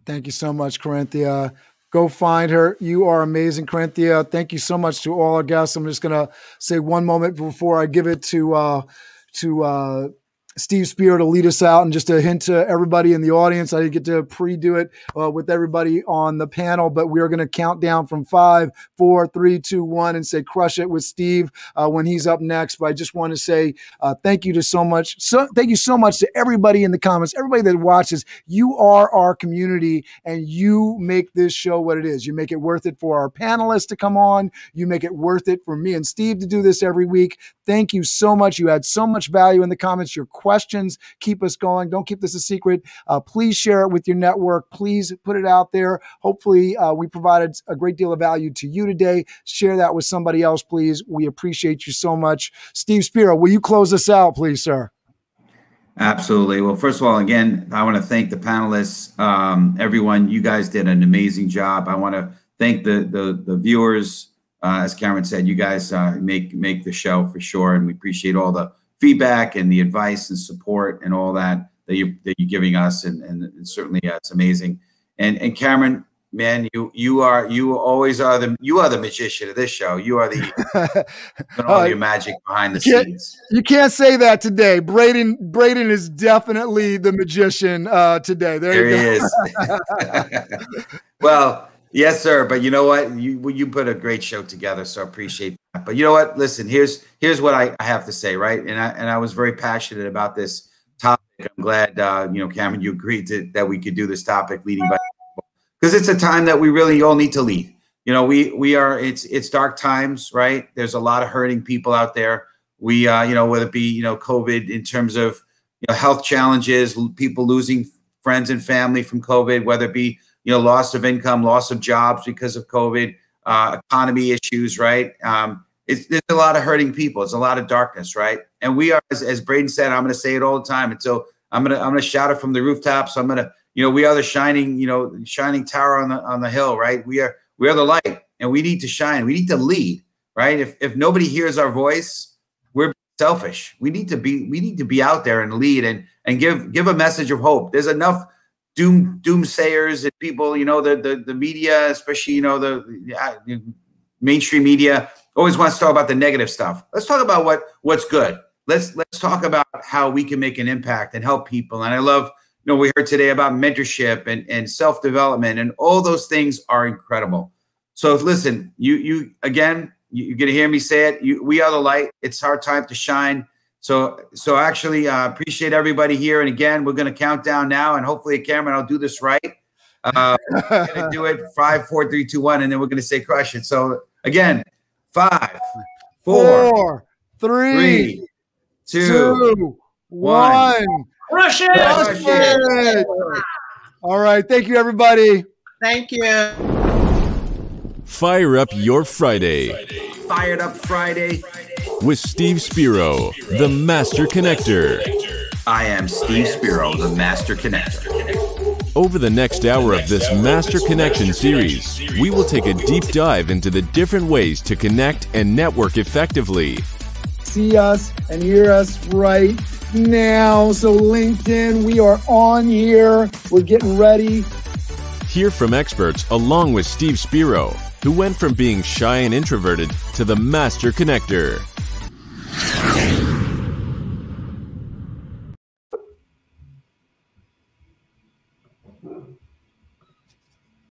Thank you so much, Karenthia. Go find her. You are amazing, Karenthia. Thank you so much to all our guests. I'm just gonna say one moment before I give it to uh, to uh, Steve Spiro to lead us out. And just a hint to everybody in the audience, I didn't get to pre do it uh, with everybody on the panel, but we are going to count down from five, four, three, two, one, and say crush it with Steve uh, when he's up next. But I just want to say uh, thank you to so much. So thank you so much to everybody in the comments, everybody that watches. You are our community and you make this show what it is. You make it worth it for our panelists to come on. You make it worth it for me and Steve to do this every week. Thank you so much. You had so much value in the comments. Your questions keep us going. Don't keep this a secret. Uh, please share it with your network. Please put it out there. Hopefully, uh, we provided a great deal of value to you today. Share that with somebody else, please. We appreciate you so much. Steve Spiro, will you close us out, please, sir? Absolutely. Well, first of all, again, I want to thank the panelists, um, everyone. You guys did an amazing job. I want to thank the the, the viewers uh, as Cameron said, you guys uh, make make the show for sure, and we appreciate all the feedback and the advice and support and all that that you that you're giving us, and and certainly uh, it's amazing. And and Cameron, man, you you are you always are the you are the magician of this show. You are the all your magic behind the scenes. You can't say that today. Braden Braden is definitely the magician uh, today. There, There you he go. is. well, yes, sir. But you know what? You you put a great show together, so I appreciate that. But you know what? Listen, here's here's what I, I have to say, right? And I and I was very passionate about this topic. I'm glad uh, you know Cameron you agreed to, that we could do this topic leading by because it's a time that we really all need to lead. You know, we we are it's it's dark times, right? There's a lot of hurting people out there. We uh, you know whether it be you know COVID in terms of you know health challenges, people losing friends and family from COVID, whether it be you know loss of income, loss of jobs because of COVID, uh, economy issues, right? Um, it's, there's a lot of hurting people. It's a lot of darkness, right? And we are, as, as Braden said, I'm going to say it all the time. And so I'm going to I'm going to shout it from the rooftops. I'm going to, you know, we are the shining, you know, shining tower on the on the hill, right? We are we are the light, and we need to shine. We need to lead, right? If if nobody hears our voice, we're selfish. We need to be we need to be out there and lead and and give give a message of hope. There's enough doom doomsayers and people, you know, the the, the media, especially you know the, uh, the mainstream media always wants to talk about the negative stuff. Let's talk about what what's good. Let's let's talk about how we can make an impact and help people. And I love, you know, we heard today about mentorship and, and self-development, and all those things are incredible. So listen, you you again, you, are gonna hear me say it. You, we are the light. It's our time to shine. So so actually uh, appreciate everybody here. And again, we're gonna count down now, and hopefully, Cameron, I'll do this right. Uh, we're gonna do it five, four, three, two, one, and then we're gonna say crush it. So again, five, four, four three, three, two, two one. Crush it! Crush it! All right. Thank you, everybody. Thank you. Fire up your Friday Fired up Friday. with Steve Spiro, the Master Connector. I am Steve Spiro, the Master Connector. Over the next hour of this Master Connection series, we will take a deep dive into the different ways to connect and network effectively. See us and hear us right now. So, LinkedIn, we are on here. We're getting ready. Hear from experts along with Steve Spiro, who went from being shy and introverted to the master connector.